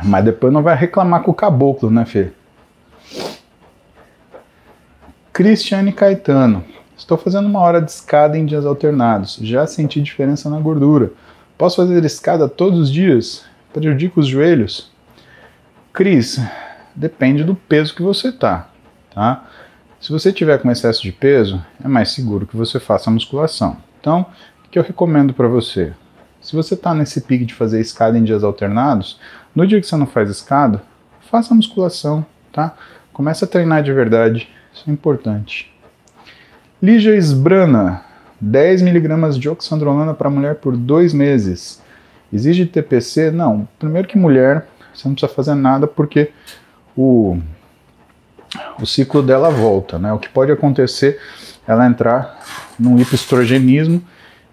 Mas depois não vai reclamar com o caboclo, né, Fê? Cristiane Caetano. Estou fazendo uma hora de escada em dias alternados. Já senti diferença na gordura. Posso fazer escada todos os dias? Prejudica os joelhos? Cris, depende do peso que você tá, tá? Se você tiver com excesso de peso, é mais seguro que você faça a musculação. Então, o que eu recomendo para você? Se você está nesse pique de fazer escada em dias alternados, no dia que você não faz escada, faça a musculação, tá? Comece a treinar de verdade, isso é importante. Lígia Esbrana, 10mg de oxandrolona para mulher por dois meses. Exige TPC? Não. Primeiro que mulher, você não precisa fazer nada porque o, o ciclo dela volta, né? O que pode acontecer é ela entrar num hipoestrogenismo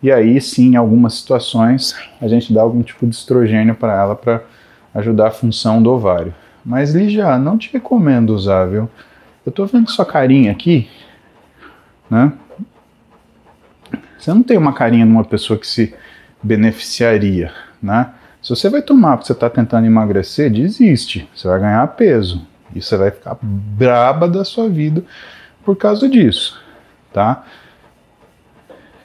e aí sim, em algumas situações, a gente dá algum tipo de estrogênio para ela para ajudar a função do ovário. Mas Lígia, não te recomendo usar, viu? Eu tô vendo sua carinha aqui, né? Você não tem uma carinha de uma pessoa que se beneficiaria, né? Se você vai tomar porque você está tentando emagrecer, desiste. Você vai ganhar peso. E você vai ficar braba da sua vida por causa disso, tá?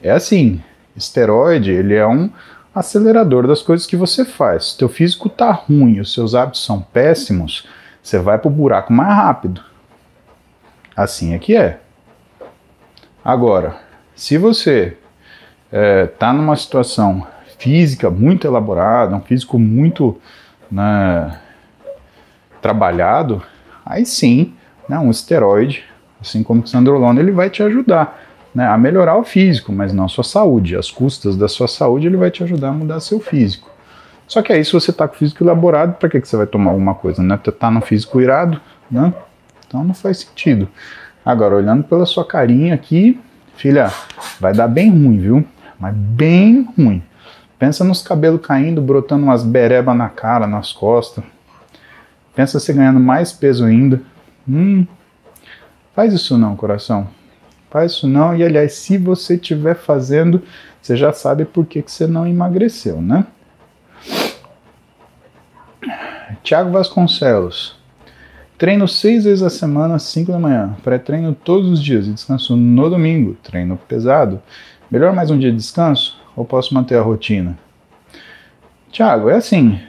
É assim, esteroide, ele é um acelerador das coisas que você faz. Se teu físico tá ruim, os seus hábitos são péssimos, você vai pro buraco mais rápido. Assim é que é. Agora, se você é, tá numa situação física muito elaborada, um físico muito né, trabalhado, aí sim, né, um esteroide, assim como o Sandrolona, ele vai te ajudar né, a melhorar o físico, mas não a sua saúde. As custas da sua saúde, ele vai te ajudar a mudar seu físico. Só que aí, se você está com o físico elaborado, para que, que você vai tomar alguma coisa? Né? Tá no físico irado, né? Então não faz sentido. Agora, olhando pela sua carinha aqui, filha, vai dar bem ruim, viu? Mas bem ruim. Pensa nos cabelos caindo, brotando umas bereba na cara, nas costas. Pensa você ganhando mais peso ainda. Hum, faz isso não, coração. Faz isso não. E aliás, se você estiver fazendo, você já sabe por que, que você não emagreceu, né? Tiago Vasconcelos. Treino seis vezes a semana, 5 da manhã. Pré-treino todos os dias e descanso no domingo. Treino pesado. Melhor mais um dia de descanso? ou posso manter a rotina? Tiago, é assim: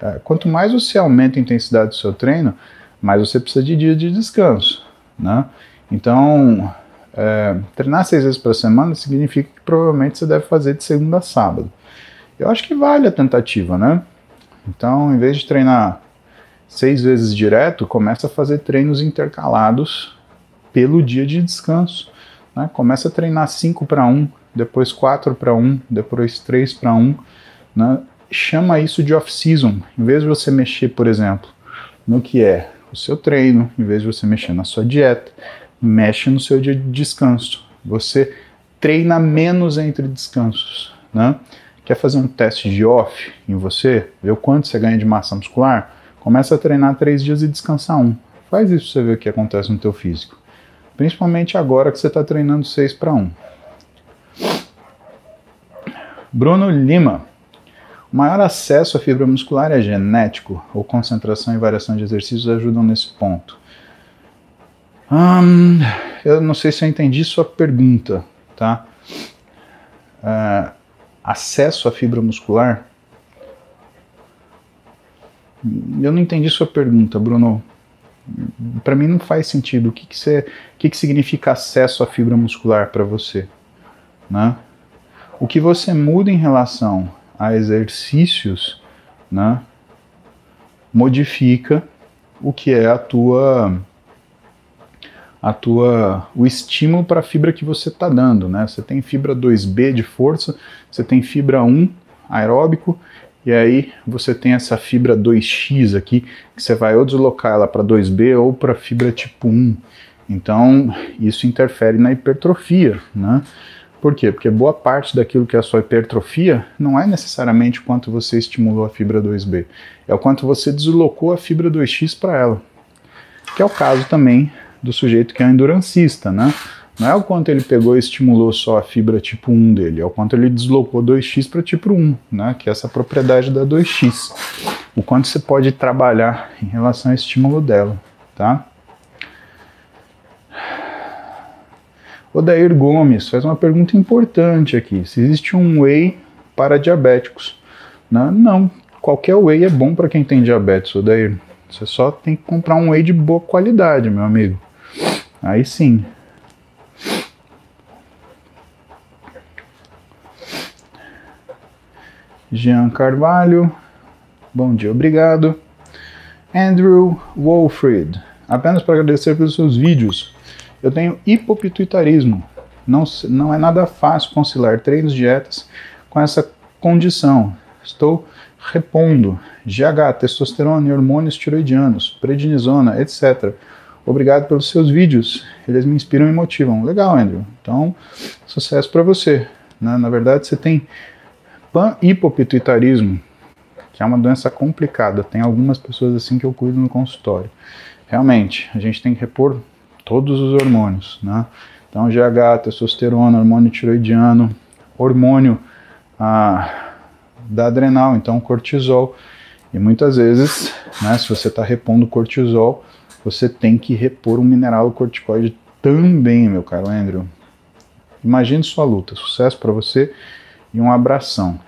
é, quanto mais você aumenta a intensidade do seu treino, mais você precisa de dias de descanso. Né? Então, é, treinar seis vezes por semana significa que provavelmente você deve fazer de segunda a sábado. Eu acho que vale a tentativa, né? Então, em vez de treinar seis vezes direto, começa a fazer treinos intercalados pelo dia de descanso. Né? Começa a treinar 5 para 1, depois 4 para 1, depois 3 para 1. Né? Chama isso de off-season. Em vez de você mexer, por exemplo, no que é o seu treino, em vez de você mexer na sua dieta, mexe no seu dia de descanso. Você treina menos entre descansos. Né? Quer fazer um teste de off em você? Ver o quanto você ganha de massa muscular? Começa a treinar três dias e descansar um. Faz isso para você ver o que acontece no teu físico. Principalmente agora que você está treinando 6 para 1. Bruno Lima. O maior acesso à fibra muscular é genético ou concentração e variação de exercícios ajudam nesse ponto? Hum, eu não sei se eu entendi sua pergunta, tá? Uh, acesso à fibra muscular? Eu não entendi sua pergunta, Bruno. Para mim não faz sentido. O que que, você, o que, que significa acesso à fibra muscular para você? Né? O que você muda em relação a exercícios, né, modifica o que é a tua a tua o estímulo para a fibra que você está dando, né? Você tem fibra 2B de força, você tem fibra 1 aeróbico e aí você tem essa fibra 2X aqui que você vai ou deslocar ela para 2B ou para fibra tipo 1. Então, isso interfere na hipertrofia, né? Por quê? Porque boa parte daquilo que é a sua hipertrofia não é necessariamente o quanto você estimulou a fibra 2B, é o quanto você deslocou a fibra 2X para ela. Que é o caso também do sujeito que é endurancista, né? Não é o quanto ele pegou e estimulou só a fibra tipo 1 dele, é o quanto ele deslocou 2x para tipo 1, né? Que é essa propriedade da 2x. O quanto você pode trabalhar em relação ao estímulo dela, tá? Odair Gomes faz uma pergunta importante aqui. Se existe um whey para diabéticos? Não, né? não. qualquer whey é bom para quem tem diabetes, Odair. Você só tem que comprar um whey de boa qualidade, meu amigo. Aí sim. Jean Carvalho, bom dia, obrigado. Andrew Wolfried, apenas para agradecer pelos seus vídeos. Eu tenho hipopituitarismo. Não, não é nada fácil conciliar treinos dietas com essa condição. Estou repondo GH, testosterona e hormônios tiroidianos, prednisona, etc. Obrigado pelos seus vídeos, eles me inspiram e motivam. Legal, Andrew. Então, sucesso para você. Na, na verdade, você tem pan-hipopituitarismo, que é uma doença complicada. Tem algumas pessoas assim que eu cuido no consultório. Realmente, a gente tem que repor todos os hormônios, né? Então, GH, testosterona, hormônio tiroidiano, hormônio ah, da adrenal, então cortisol. E muitas vezes, né, se você está repondo cortisol, você tem que repor um mineral corticoide também, meu caro Andrew. Imagine sua luta. Sucesso para você e um abração.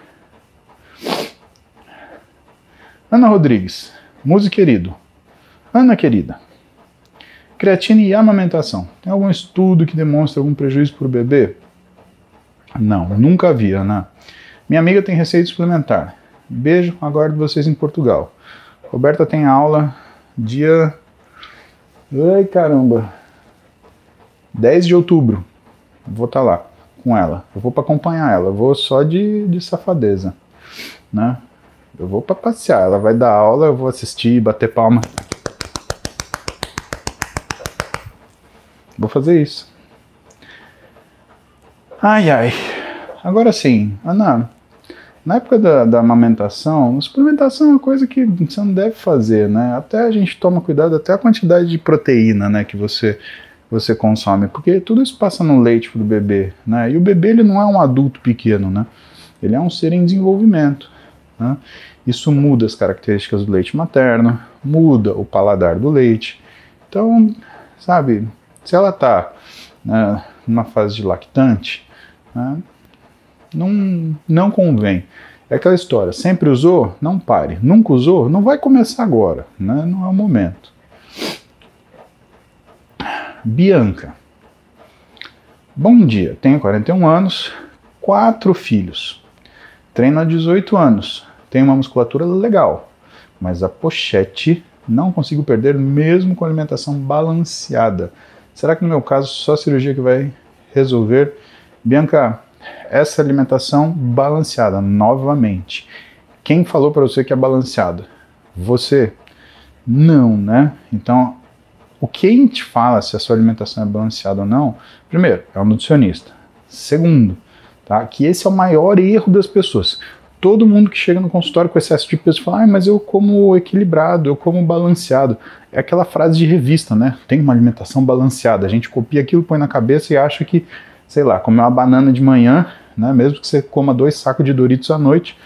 Ana Rodrigues, música querido. Ana querida, Creatina e amamentação. Tem algum estudo que demonstra algum prejuízo para o bebê? Não, nunca vi, Ana. Minha amiga tem receita suplementar. Beijo, aguardo vocês em Portugal. Roberta tem aula dia. Ai caramba! 10 de outubro. Vou estar tá lá com ela. Eu vou para acompanhar ela. Eu vou só de, de safadeza. Né? Eu vou para passear. Ela vai dar aula, eu vou assistir, bater palma. Vou fazer isso. Ai, ai. Agora sim, Ana, na época da, da, amamentação, suplementação é uma coisa que você não deve fazer, né? Até a gente toma cuidado até a quantidade de proteína, né, que você você consome, porque tudo isso passa no leite do bebê, né? E o bebê ele não é um adulto pequeno, né? Ele é um ser em desenvolvimento, né? Isso muda as características do leite materno, muda o paladar do leite. Então, sabe, se ela está né, numa fase de lactante, né, não, não convém. É aquela história, sempre usou? Não pare. Nunca usou? Não vai começar agora, né? não é o momento. Bianca. Bom dia, tenho 41 anos, quatro filhos. Treino há 18 anos, tenho uma musculatura legal, mas a pochete não consigo perder mesmo com alimentação balanceada. Será que no meu caso só a cirurgia que vai resolver? Bianca, essa alimentação balanceada, novamente. Quem falou para você que é balanceada? Você? Não, né? Então, o que te fala se a sua alimentação é balanceada ou não? Primeiro, é um nutricionista. Segundo, tá? Que esse é o maior erro das pessoas todo mundo que chega no consultório com excesso de peso fala, ah, mas eu como equilibrado, eu como balanceado. É aquela frase de revista, né? Tem uma alimentação balanceada. A gente copia aquilo, põe na cabeça e acha que, sei lá, comer uma banana de manhã, né? Mesmo que você coma dois sacos de Doritos à noite,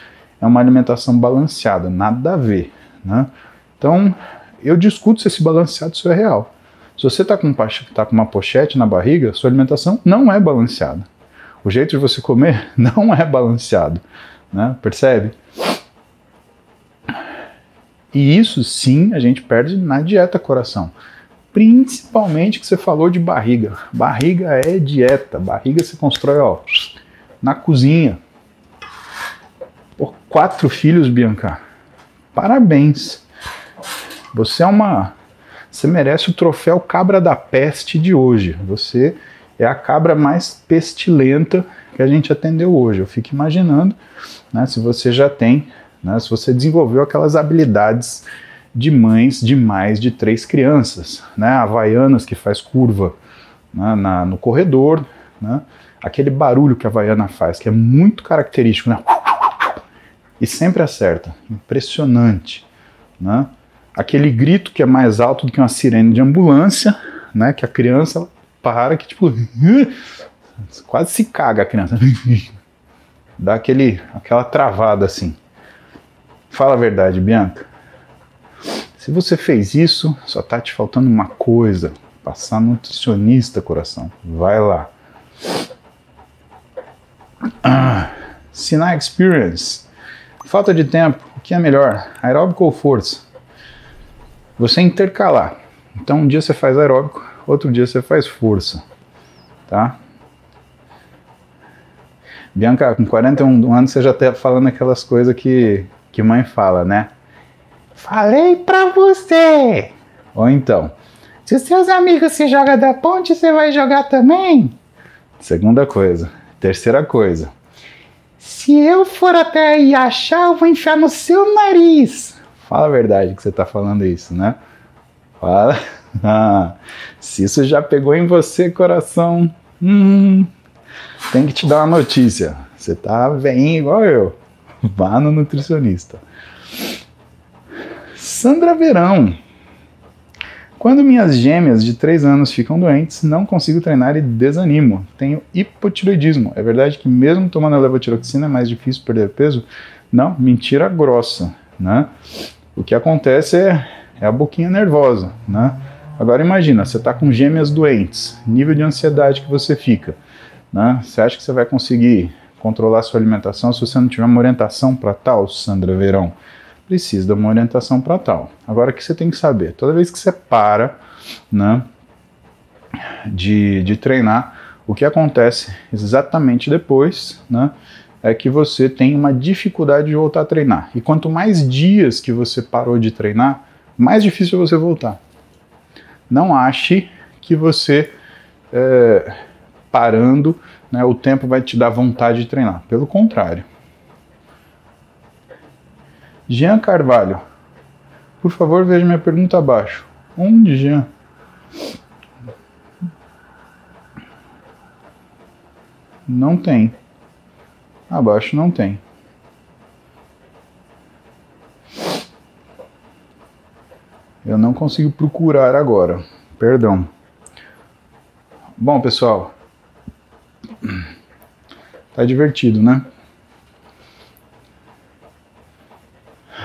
é uma alimentação balanceada. Nada a ver, né? Então, eu discuto se esse balanceado isso é real. Se você está com, tá com uma pochete na barriga, sua alimentação não é balanceada. O jeito de você comer não é balanceado né? Percebe? E isso sim a gente perde na dieta coração. Principalmente que você falou de barriga. Barriga é dieta. Barriga se constrói ó, na cozinha. Por quatro filhos, Bianca. Parabéns. Você é uma. Você merece o troféu cabra da peste de hoje. Você é a cabra mais pestilenta que a gente atendeu hoje. Eu fico imaginando né, se você já tem, né, se você desenvolveu aquelas habilidades de mães de mais de três crianças, né? Havaianas que faz curva né? Na, no corredor, né? Aquele barulho que a Havaiana faz, que é muito característico, né? E sempre acerta, impressionante, né? Aquele grito que é mais alto do que uma sirene de ambulância, né? Que a criança para, que tipo quase se caga a criança, dá aquele, aquela travada assim. Fala a verdade, Bianca. Se você fez isso, só tá te faltando uma coisa: passar nutricionista, coração. Vai lá. Ah, Sinai Experience. Falta de tempo. O que é melhor? Aeróbico ou força? Você intercalar. Então, um dia você faz aeróbico, outro dia você faz força. Tá? Bianca, com 41 anos você já tá falando aquelas coisas que, que mãe fala, né? Falei pra você! Ou então, se os seus amigos se jogam da ponte, você vai jogar também? Segunda coisa. Terceira coisa. Se eu for até aí achar, eu vou enfiar no seu nariz. Fala a verdade que você tá falando isso, né? Fala. Ah, se isso já pegou em você, coração, hum, tem que te dar uma notícia. Você tá bem igual eu. Vá no nutricionista. Sandra Verão. Quando minhas gêmeas de 3 anos ficam doentes, não consigo treinar e desanimo. Tenho hipotiroidismo. É verdade que mesmo tomando a levotiroxina é mais difícil perder peso? Não, mentira grossa, né? O que acontece é, é a boquinha nervosa, né? Agora imagina, você está com gêmeas doentes, nível de ansiedade que você fica. Né? Você acha que você vai conseguir controlar sua alimentação se você não tiver uma orientação para tal, Sandra Verão? Precisa de uma orientação para tal. Agora, o que você tem que saber? Toda vez que você para né, de, de treinar, o que acontece exatamente depois né, é que você tem uma dificuldade de voltar a treinar. E quanto mais dias que você parou de treinar, mais difícil é você voltar. Não ache que você. É, parando, né, o tempo vai te dar vontade de treinar. Pelo contrário. Jean Carvalho, por favor, veja minha pergunta abaixo. Onde, Jean? Não tem. Abaixo não tem. Eu não consigo procurar agora. Perdão. Bom, pessoal, Tá divertido, né?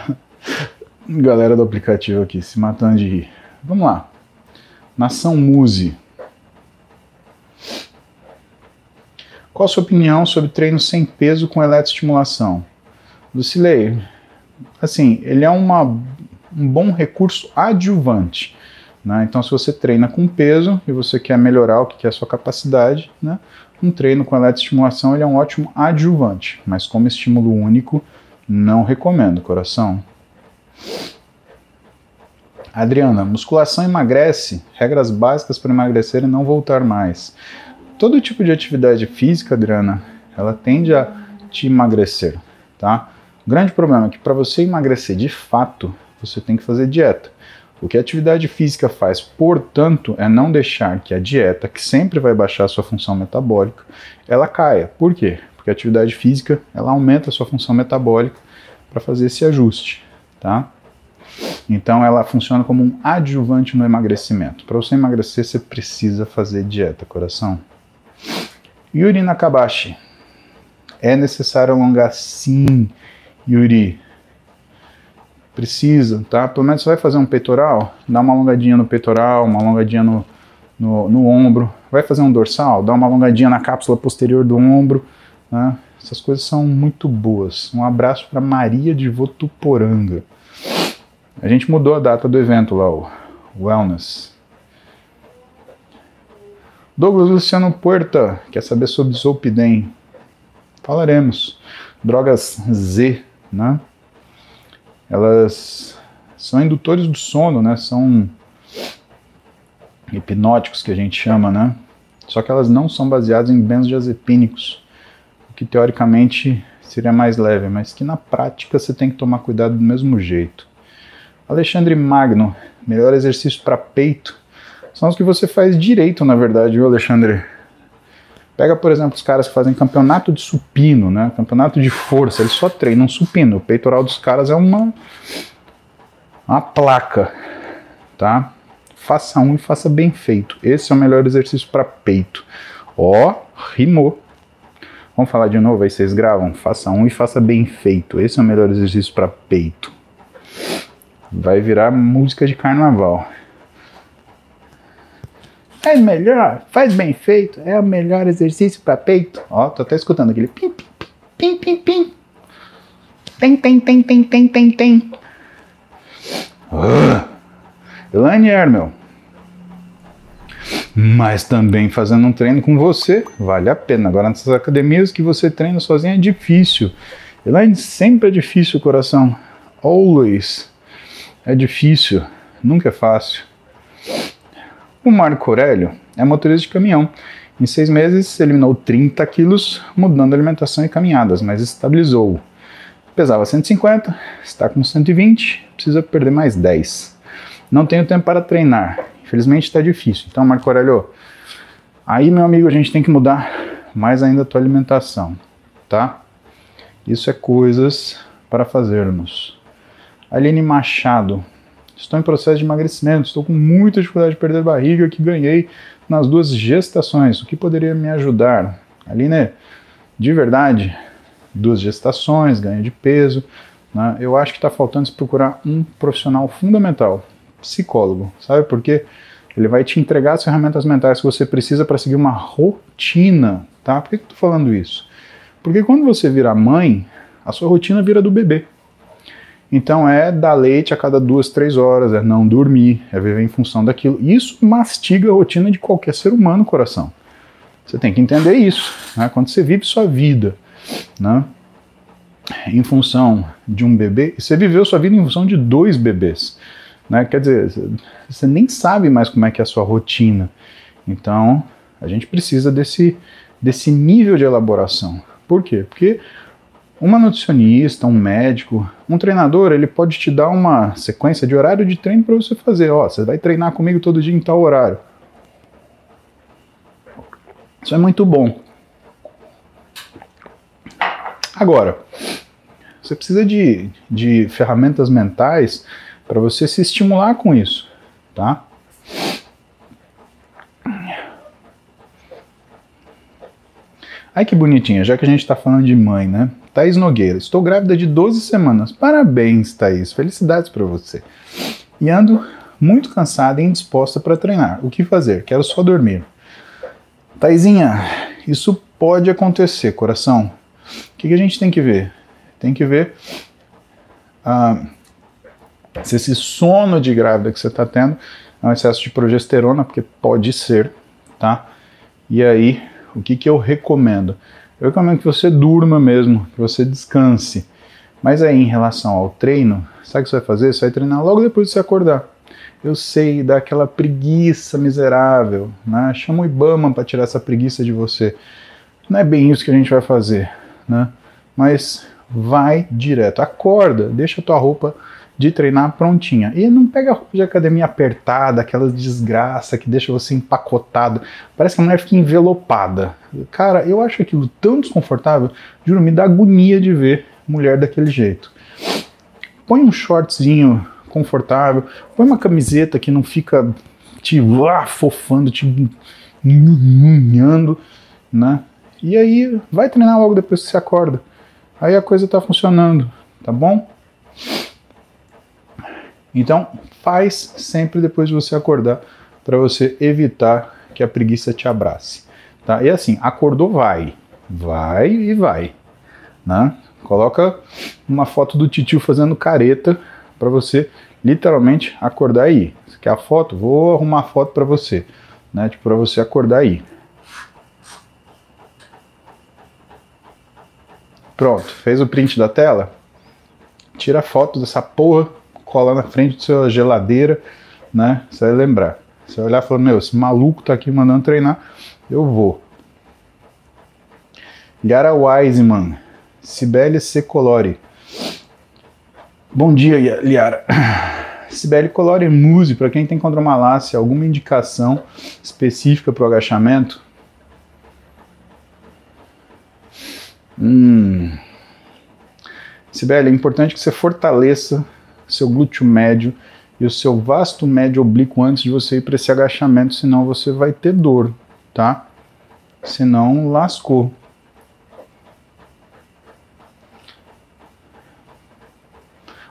Galera do aplicativo aqui se matando de rir. Vamos lá. Nação Muse. Qual a sua opinião sobre treino sem peso com eletroestimulação? Lucilei, assim, ele é uma, um bom recurso adjuvante. Né? Então, se você treina com peso e você quer melhorar o que é a sua capacidade, né? um treino com eletroestimulação ele é um ótimo adjuvante, mas como estímulo único, não recomendo, coração. Adriana, musculação emagrece, regras básicas para emagrecer e não voltar mais. Todo tipo de atividade física, Adriana, ela tende a te emagrecer, tá? O grande problema é que para você emagrecer de fato, você tem que fazer dieta. O que a atividade física faz, portanto, é não deixar que a dieta, que sempre vai baixar a sua função metabólica, ela caia. Por quê? Porque a atividade física, ela aumenta a sua função metabólica para fazer esse ajuste, tá? Então ela funciona como um adjuvante no emagrecimento. Para você emagrecer, você precisa fazer dieta, coração. Yuri Nakabashi. É necessário alongar sim, Yuri. Precisa, tá? Pelo menos você vai fazer um peitoral, dá uma alongadinha no peitoral, uma alongadinha no, no, no ombro. Vai fazer um dorsal, dá uma alongadinha na cápsula posterior do ombro. Né? Essas coisas são muito boas. Um abraço para Maria de Votuporanga. A gente mudou a data do evento lá, o Wellness. Douglas Luciano Puerta quer saber sobre Zolpidem. Falaremos. Drogas Z, né? Elas são indutores do sono, né? São hipnóticos que a gente chama, né? Só que elas não são baseadas em benzodiazepínicos, o que teoricamente seria mais leve, mas que na prática você tem que tomar cuidado do mesmo jeito. Alexandre Magno, melhor exercício para peito. São os que você faz direito, na verdade, viu, Alexandre? Pega, por exemplo, os caras que fazem campeonato de supino, né? Campeonato de força, eles só treinam supino. O peitoral dos caras é uma, uma placa, tá? Faça um e faça bem feito. Esse é o melhor exercício para peito. Ó, rimou. Vamos falar de novo aí, vocês gravam? Faça um e faça bem feito. Esse é o melhor exercício para peito. Vai virar música de carnaval. É melhor, faz bem feito, é o melhor exercício para peito. Ó, tô até escutando aquele pim, pim, pim, pim, pim. Tem, tem, tem, tem, tem, tem, tem. Uh, Elaine Hermel. Mas também fazendo um treino com você vale a pena. Agora, nessas academias que você treina sozinho é difícil. Elaine, sempre é difícil, coração. Always. É difícil. Nunca é fácil. O Marco Aurélio é motorista de caminhão. Em seis meses, eliminou 30 quilos, mudando alimentação e caminhadas, mas estabilizou. Pesava 150, está com 120, precisa perder mais 10. Não tenho tempo para treinar. Infelizmente está difícil. Então, Marco Aurélio, aí, meu amigo, a gente tem que mudar mais ainda a tua alimentação, tá? Isso é coisas para fazermos. Aline Machado, Estou em processo de emagrecimento, estou com muita dificuldade de perder barriga que ganhei nas duas gestações. O que poderia me ajudar? Aline, de verdade, duas gestações, ganho de peso. Né? Eu acho que está faltando se procurar um profissional fundamental, psicólogo. Sabe por quê? Ele vai te entregar as ferramentas mentais que você precisa para seguir uma rotina. Tá? Por que, estou falando isso? Porque quando você vira mãe, a sua rotina vira do bebê. Então é dar leite a cada duas, três horas, é não dormir, é viver em função daquilo. Isso mastiga a rotina de qualquer ser humano, coração. Você tem que entender isso. Né? Quando você vive sua vida né? em função de um bebê, você viveu sua vida em função de dois bebês. Né? Quer dizer, você nem sabe mais como é que é a sua rotina. Então, a gente precisa desse, desse nível de elaboração. Por quê? Porque uma nutricionista, um médico, um treinador, ele pode te dar uma sequência de horário de treino para você fazer. Ó, você vai treinar comigo todo dia em tal horário. Isso é muito bom. Agora, você precisa de, de ferramentas mentais para você se estimular com isso, tá? Ai que bonitinha, já que a gente está falando de mãe, né? Thaís Nogueira, estou grávida de 12 semanas. Parabéns, Thaís, felicidades para você. E ando muito cansada e indisposta para treinar. O que fazer? Quero só dormir. Thaisinha, isso pode acontecer, coração. O que, que a gente tem que ver? Tem que ver ah, se esse sono de grávida que você está tendo é um excesso de progesterona, porque pode ser, tá? E aí, o que, que eu recomendo? Eu recomendo que você durma mesmo, que você descanse. Mas aí, em relação ao treino, sabe o que você vai fazer? Você vai treinar logo depois de você acordar. Eu sei, dá aquela preguiça miserável, né? Chama o Ibama para tirar essa preguiça de você. Não é bem isso que a gente vai fazer, né? Mas vai direto, acorda, deixa a tua roupa de treinar prontinha. E não pega roupa de academia apertada, aquela desgraça que deixa você empacotado. Parece que a mulher fica envelopada. Cara, eu acho aquilo tão desconfortável, juro, me dá agonia de ver mulher daquele jeito. Põe um shortzinho confortável, põe uma camiseta que não fica te ah, fofando, te unhando, né? E aí vai treinar logo depois que você acorda. Aí a coisa tá funcionando, tá bom? Então, faz sempre depois de você acordar para você evitar que a preguiça te abrace. Tá? E assim, acordou, vai. Vai e vai. Né? Coloca uma foto do titio fazendo careta para você literalmente acordar aí. Você quer a foto? Vou arrumar a foto para você. Né? Tipo, para você acordar aí. Pronto, fez o print da tela? Tira a foto dessa porra colar na frente da sua geladeira, né? Você vai lembrar. Você vai olhar e falar, meu, esse maluco tá aqui mandando treinar, eu vou. Liara Wiseman, Sibeli Secolori. Bom dia, Liara. Sibeli Colore Muse, para quem tem condromalácia, alguma indicação específica para o agachamento? Hum. Sibeli, é importante que você fortaleça seu glúteo médio e o seu vasto médio oblíquo antes de você ir para esse agachamento, senão você vai ter dor, tá? Senão lascou.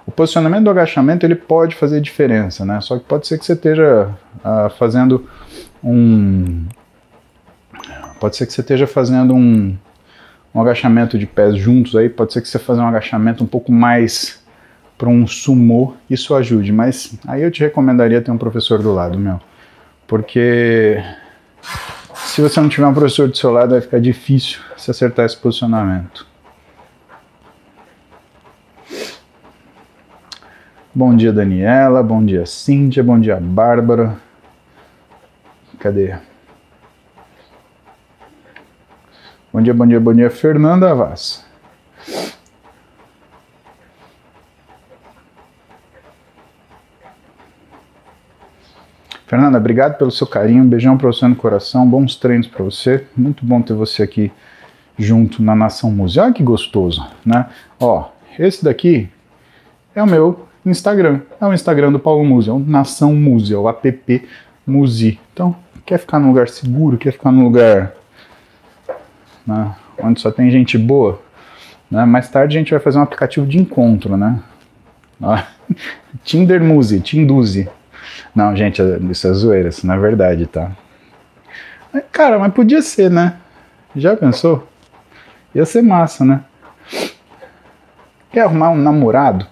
O posicionamento do agachamento ele pode fazer diferença, né? Só que pode ser que você esteja uh, fazendo um, pode ser que você esteja fazendo um, um agachamento de pés juntos aí, pode ser que você faça um agachamento um pouco mais para um sumô, isso ajude, mas aí eu te recomendaria ter um professor do lado, meu. Porque se você não tiver um professor do seu lado, vai ficar difícil se acertar esse posicionamento. Bom dia, Daniela. Bom dia, Cíntia. Bom dia, Bárbara. Cadê? Bom dia, bom dia, bom dia, Fernanda Vaz. Fernanda, obrigado pelo seu carinho, um beijão para você no coração, bons treinos para você, muito bom ter você aqui junto na Nação Música. Olha que gostoso, né? Ó, esse daqui é o meu Instagram, é o Instagram do Paulo Musi, é Nação Musi, é o app Musi. Então, quer ficar num lugar seguro, quer ficar num lugar né, onde só tem gente boa, né? Mais tarde a gente vai fazer um aplicativo de encontro, né? Ó, Tinder Musi, Tinduzi. Não, gente, isso é zoeira, isso não é verdade, tá? Cara, mas podia ser, né? Já pensou? Ia ser massa, né? Quer arrumar um namorado?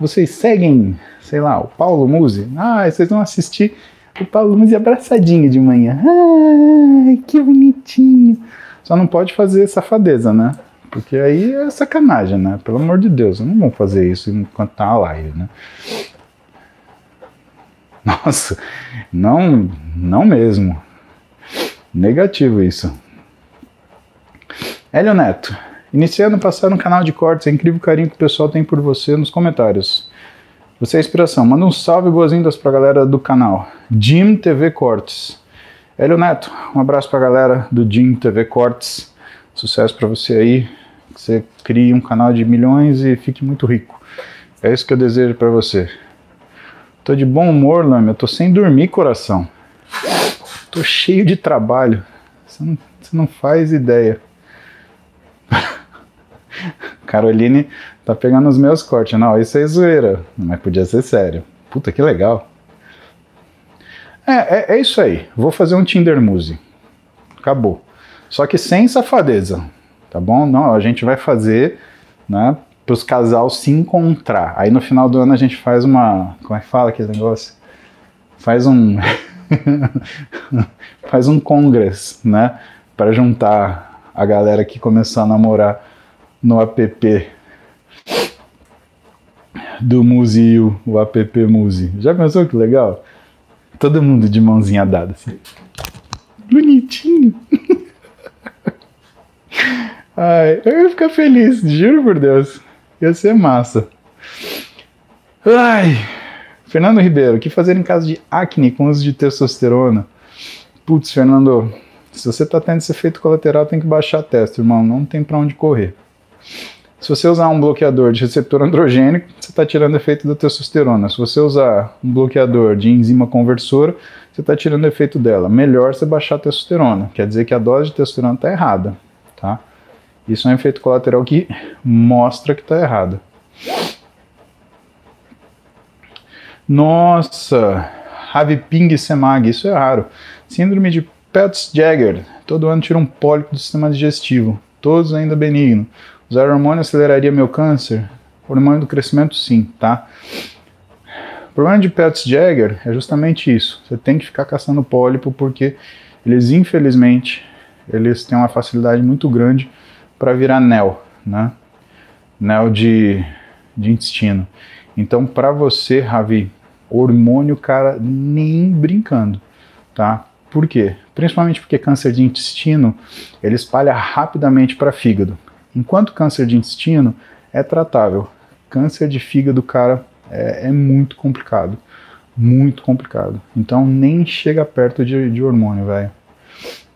Vocês seguem, sei lá, o Paulo Musi? Ah, vocês vão assistir o Paulo Musi abraçadinho de manhã. Ai, que bonitinho. Só não pode fazer safadeza, né? Porque aí é sacanagem, né? Pelo amor de Deus, não vão fazer isso enquanto tá a live, né? Nossa, não, não mesmo. Negativo isso. Hélio Neto. Iniciando passar no canal de cortes, é incrível o carinho que o pessoal tem por você nos comentários. Você é inspiração. Manda um salve boas-vindas pra galera do canal. Jim TV Cortes. Hélio Neto, um abraço pra galera do Jim TV Cortes. Sucesso para você aí. Que você crie um canal de milhões e fique muito rico. É isso que eu desejo para você. Tô de bom humor, Lame. Eu tô sem dormir, coração. Tô cheio de trabalho. Você não, você não faz ideia. Caroline tá pegando os meus cortes. Não, isso é zoeira. Mas podia ser sério. Puta, que legal. É, é, é isso aí. Vou fazer um Tinder Muse. Acabou. Só que sem safadeza. Tá bom? Não, a gente vai fazer, né? Para os casal se encontrar. Aí no final do ano a gente faz uma. Como é que fala aquele negócio? Faz um. faz um congress, né? Para juntar a galera que começou a namorar no app do Museu, o app Muse. Já pensou que legal? Todo mundo de mãozinha dada assim. Bonitinho. Ai, eu ia ficar feliz, juro por Deus. Ia ser massa. Ai, Fernando Ribeiro, o que fazer em caso de acne com uso de testosterona? Putz, Fernando, se você está tendo esse efeito colateral, tem que baixar a testa, irmão. Não tem para onde correr. Se você usar um bloqueador de receptor androgênico, você está tirando efeito da testosterona. Se você usar um bloqueador de enzima conversora, você está tirando efeito dela. Melhor você baixar a testosterona. Quer dizer que a dose de testosterona está errada, tá? Isso é um efeito colateral que mostra que está errado. Nossa, Ping Semag, isso é raro. Síndrome de Peltz-Jagger, todo ano tira um pólipo do sistema digestivo, todos ainda benigno. Usar hormônio aceleraria meu câncer? Hormônio do crescimento, sim, tá? O problema de Peltz-Jagger é justamente isso. Você tem que ficar caçando pólipo porque eles, infelizmente, eles têm uma facilidade muito grande para virar NEL, né? NEL de, de intestino. Então, para você, Ravi, hormônio, cara, nem brincando, tá? Por quê? Principalmente porque câncer de intestino, ele espalha rapidamente para fígado. Enquanto câncer de intestino é tratável, câncer de fígado, cara, É, é muito complicado. Muito complicado. Então nem chega perto de, de hormônio, velho.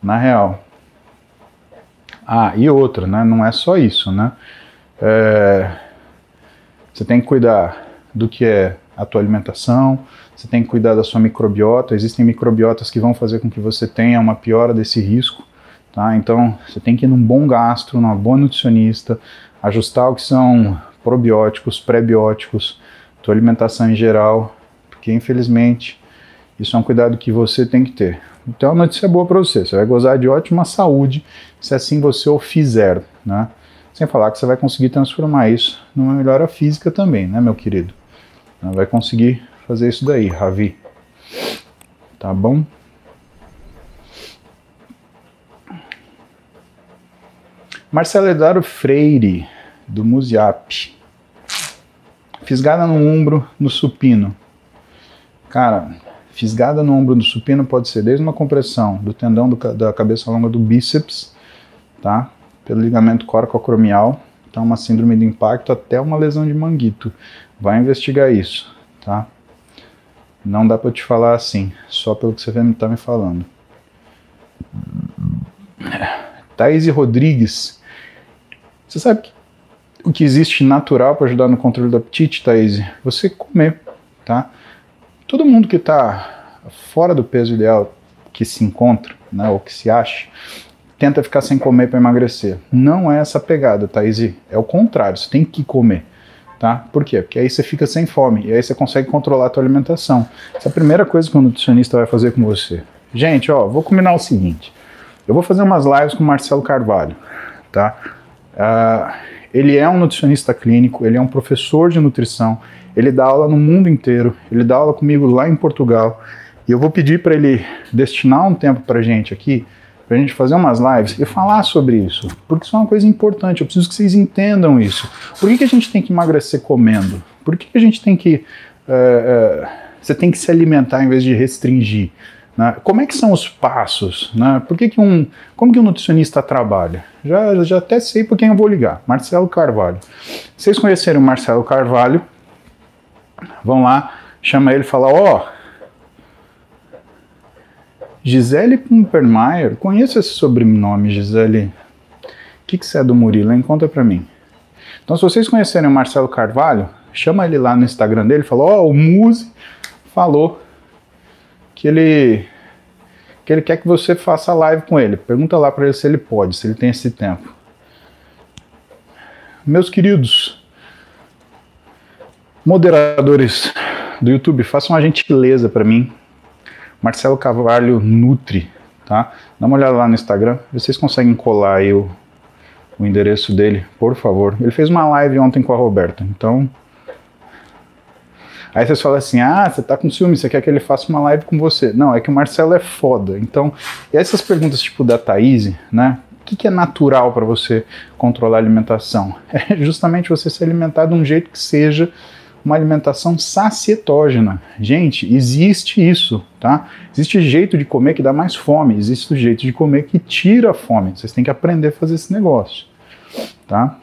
Na real. Ah, e outra, né? Não é só isso, né? É, você tem que cuidar do que é a tua alimentação, você tem que cuidar da sua microbiota. Existem microbiotas que vão fazer com que você tenha uma piora desse risco, tá? Então, você tem que ir num bom gastro, numa boa nutricionista, ajustar o que são probióticos, pré-bióticos, tua alimentação em geral, porque infelizmente isso é um cuidado que você tem que ter. Então, a notícia boa para você, você vai gozar de ótima saúde se assim você o fizer, né? Sem falar que você vai conseguir transformar isso numa melhora física também, né, meu querido? Vai conseguir fazer isso daí, Ravi. Tá bom? Marcelo Eduardo Freire, do Muziap. Fisgada no ombro, no supino. Cara, fisgada no ombro do supino pode ser desde uma compressão do tendão do, da cabeça longa do bíceps, tá? Pelo ligamento coracoacromial, então uma síndrome de impacto até uma lesão de manguito. Vai investigar isso, tá? Não dá para te falar assim, só pelo que você está me falando. Thaís Rodrigues, você sabe que o que existe natural para ajudar no controle do apetite, Thaís? Você comer, tá? Todo mundo que está fora do peso ideal que se encontra, né, ou que se acha, tenta ficar sem comer para emagrecer. Não é essa pegada, Thaís. É o contrário, você tem que comer tá? Por quê? Porque aí você fica sem fome e aí você consegue controlar a tua alimentação. Essa é a primeira coisa que o nutricionista vai fazer com você. Gente, ó, vou combinar o seguinte. Eu vou fazer umas lives com o Marcelo Carvalho, tá? Uh, ele é um nutricionista clínico, ele é um professor de nutrição, ele dá aula no mundo inteiro, ele dá aula comigo lá em Portugal, e eu vou pedir para ele destinar um tempo para gente aqui para a gente fazer umas lives e falar sobre isso, porque isso é uma coisa importante, eu preciso que vocês entendam isso. Por que, que a gente tem que emagrecer comendo? Por que, que a gente tem que. Uh, uh, você tem que se alimentar em vez de restringir? Né? Como é que são os passos? Né? Por que, que um, como que um nutricionista trabalha? Já, já até sei por quem eu vou ligar. Marcelo Carvalho. Vocês conhecerem o Marcelo Carvalho, vão lá, chama ele e fala, ó, oh, Gisele Pumpermeier, conheço esse sobrenome, Gisele. O que, que você é do Murilo? Conta pra mim. Então, se vocês conhecerem o Marcelo Carvalho, chama ele lá no Instagram dele fala: Ó, oh, o Muse falou que ele que ele quer que você faça live com ele. Pergunta lá para ele se ele pode, se ele tem esse tempo. Meus queridos moderadores do YouTube, façam uma gentileza para mim Marcelo Carvalho Nutri, tá? Dá uma olhada lá no Instagram, vocês conseguem colar aí o, o endereço dele, por favor. Ele fez uma live ontem com a Roberta, então... Aí vocês falam assim, ah, você tá com ciúme, você quer que ele faça uma live com você. Não, é que o Marcelo é foda. Então, essas perguntas tipo da Thaís, né? O que, que é natural para você controlar a alimentação? É justamente você se alimentar de um jeito que seja uma alimentação sacietógena. Gente, existe isso, tá? Existe jeito de comer que dá mais fome, existe jeito de comer que tira a fome. Vocês têm que aprender a fazer esse negócio, tá?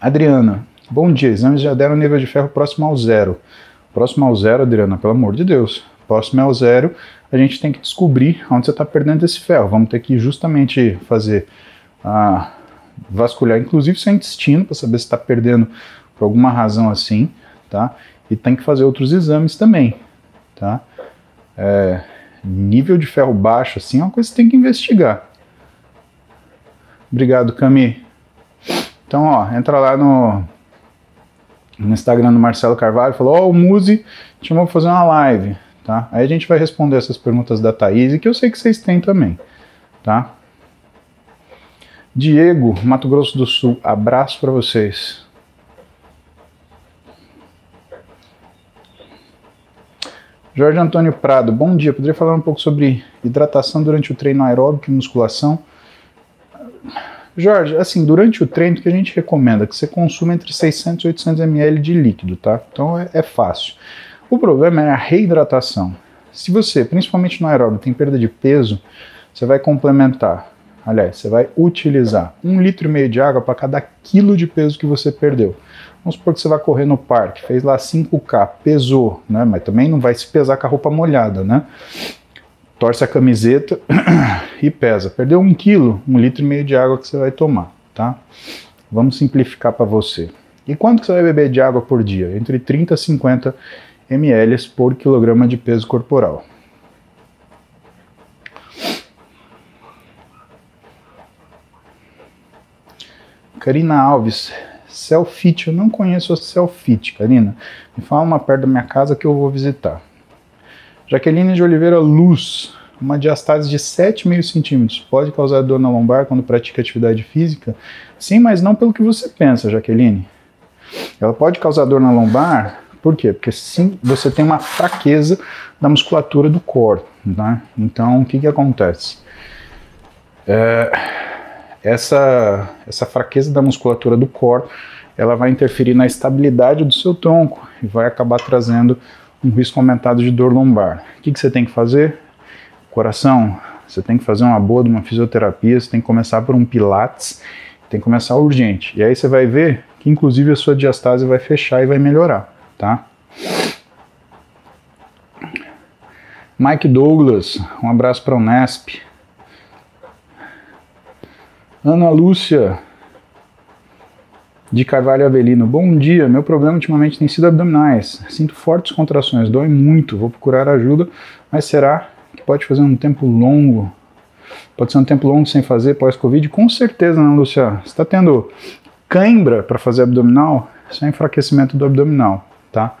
Adriana, bom dia. Exames já deram nível de ferro próximo ao zero. Próximo ao zero, Adriana, pelo amor de Deus. Próximo ao zero, a gente tem que descobrir onde você está perdendo esse ferro. Vamos ter que justamente fazer a vasculhar inclusive seu intestino para saber se está perdendo por alguma razão assim, tá? E tem que fazer outros exames também, tá? É, nível de ferro baixo assim é uma coisa que tem que investigar. Obrigado, Cami. Então, ó, entra lá no, no Instagram do Marcelo Carvalho, falou, ó, oh, o Muzi chamou para fazer uma live, tá? Aí a gente vai responder essas perguntas da Thaís, que eu sei que vocês têm também, tá? Diego, Mato Grosso do Sul, abraço para vocês. Jorge Antônio Prado, bom dia. Poderia falar um pouco sobre hidratação durante o treino aeróbico e musculação? Jorge, assim, durante o treino, o que a gente recomenda? Que você consuma entre 600 e 800 ml de líquido, tá? Então é, é fácil. O problema é a reidratação. Se você, principalmente no aeróbico, tem perda de peso, você vai complementar Aliás, você vai utilizar um litro e meio de água para cada quilo de peso que você perdeu. Vamos supor que você vai correr no parque, fez lá 5K, pesou, né? Mas também não vai se pesar com a roupa molhada, né? Torce a camiseta e pesa. Perdeu um quilo, um litro e meio de água que você vai tomar, tá? Vamos simplificar para você. E quanto que você vai beber de água por dia? Entre 30 e 50 ml por quilograma de peso corporal. Karina Alves, Selfit, eu não conheço a Selfit, Karina. Me fala uma perto da minha casa que eu vou visitar. Jaqueline de Oliveira Luz, uma diastase de 7,5 centímetros pode causar dor na lombar quando pratica atividade física? Sim, mas não pelo que você pensa, Jaqueline. Ela pode causar dor na lombar, por quê? Porque sim, você tem uma fraqueza da musculatura do core. Né? Então, o que, que acontece? É, essa, essa fraqueza da musculatura do core ela vai interferir na estabilidade do seu tronco e vai acabar trazendo um risco aumentado de dor lombar. O que, que você tem que fazer? Coração, você tem que fazer uma boa de uma fisioterapia, você tem que começar por um pilates, tem que começar urgente. E aí você vai ver que inclusive a sua diastase vai fechar e vai melhorar, tá? Mike Douglas, um abraço para o Nesp. Ana Lúcia, de Carvalho Avelino. Bom dia, meu problema ultimamente tem sido abdominais. Sinto fortes contrações, dói muito, vou procurar ajuda, mas será que pode fazer um tempo longo? Pode ser um tempo longo sem fazer pós-Covid? Com certeza, Ana Lúcia. Você está tendo cãibra para fazer abdominal? Isso é enfraquecimento do abdominal, tá?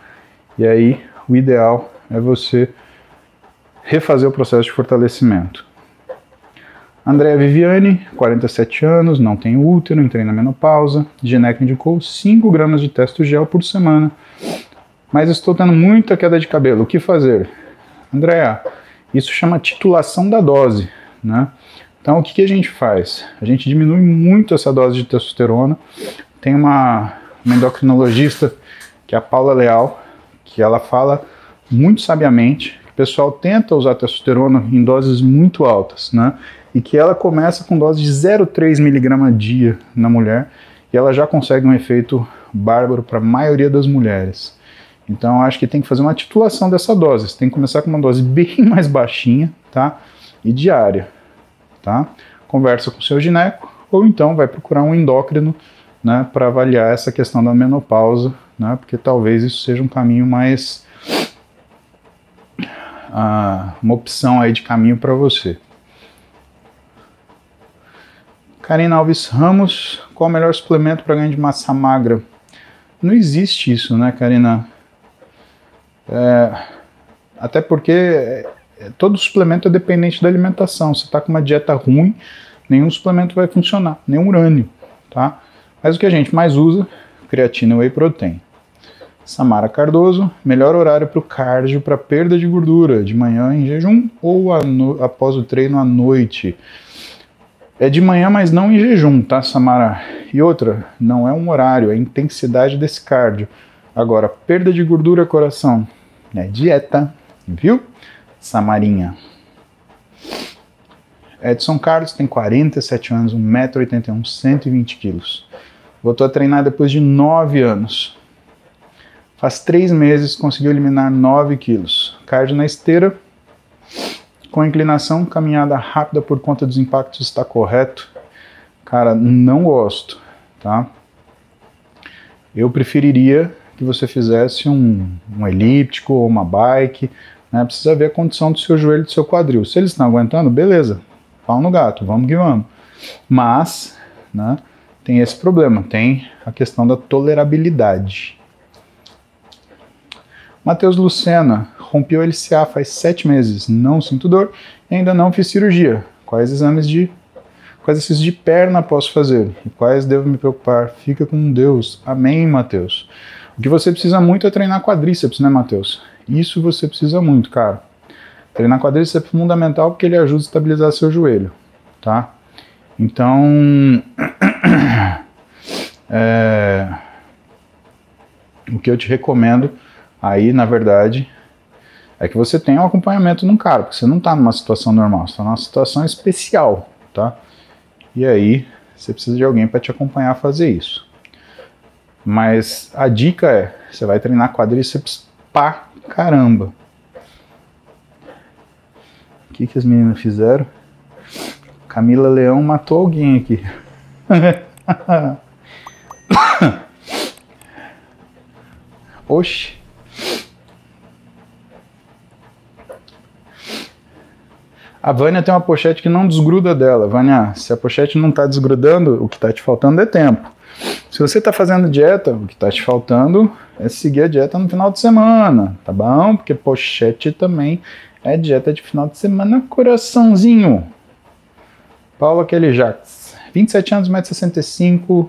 E aí, o ideal é você refazer o processo de fortalecimento. Andréa Viviane, 47 anos, não tem útero, entrei na menopausa. Geneca indicou 5 gramas de testo gel por semana. Mas estou tendo muita queda de cabelo. O que fazer? Andréa, isso chama titulação da dose. Né? Então, o que, que a gente faz? A gente diminui muito essa dose de testosterona. Tem uma, uma endocrinologista, que é a Paula Leal, que ela fala muito sabiamente que o pessoal tenta usar testosterona em doses muito altas, né? E que ela começa com dose de 0,3 mg dia na mulher e ela já consegue um efeito bárbaro para a maioria das mulheres. Então acho que tem que fazer uma titulação dessa dose. Você tem que começar com uma dose bem mais baixinha, tá? E diária, tá? Conversa com o seu gineco ou então vai procurar um endócrino, né, para avaliar essa questão da menopausa, né? Porque talvez isso seja um caminho mais uh, uma opção aí de caminho para você. Karina Alves Ramos, qual o melhor suplemento para ganho de massa magra? Não existe isso, né, Karina? É, até porque é, todo suplemento é dependente da alimentação. Você está com uma dieta ruim, nenhum suplemento vai funcionar, nem urânio, tá? Mas o que a gente mais usa, creatina e whey protein. Samara Cardoso, melhor horário para o cardio para perda de gordura, de manhã em jejum ou após o treino à noite. É de manhã, mas não em jejum, tá, Samara? E outra, não é um horário, é a intensidade desse cardio. Agora, perda de gordura, coração, é dieta, viu? Samarinha. Edson Carlos tem 47 anos, 1,81m, 120 quilos. Voltou a treinar depois de 9 anos. Faz 3 meses conseguiu eliminar 9 quilos. Cardio na esteira, com inclinação, caminhada rápida por conta dos impactos está correto? Cara, não gosto, tá? Eu preferiria que você fizesse um, um elíptico ou uma bike, né? Precisa ver a condição do seu joelho e do seu quadril. Se eles estão aguentando, beleza, pau no gato, vamos que vamos. Mas, né, tem esse problema, tem a questão da tolerabilidade. Matheus Lucena, rompi o LCA faz sete meses, não sinto dor e ainda não fiz cirurgia. Quais exames de quais exercícios de perna posso fazer? E quais devo me preocupar? Fica com Deus. Amém, Mateus. O que você precisa muito é treinar quadríceps, né, Mateus? Isso você precisa muito, cara. Treinar quadríceps é fundamental porque ele ajuda a estabilizar seu joelho, tá? Então, é, o que eu te recomendo aí, na verdade, é que você tenha um acompanhamento num cara, porque você não está numa situação normal, você está numa situação especial, tá? E aí você precisa de alguém para te acompanhar a fazer isso. Mas a dica é, você vai treinar quadríceps pra caramba. O que, que as meninas fizeram? Camila Leão matou alguém aqui. Oxi. A Vânia tem uma pochete que não desgruda dela. Vânia, se a pochete não está desgrudando, o que está te faltando é tempo. Se você está fazendo dieta, o que está te faltando é seguir a dieta no final de semana, tá bom? Porque pochete também é dieta de final de semana, coraçãozinho. Paula Kelly Jacques, 27 anos, 1,65m,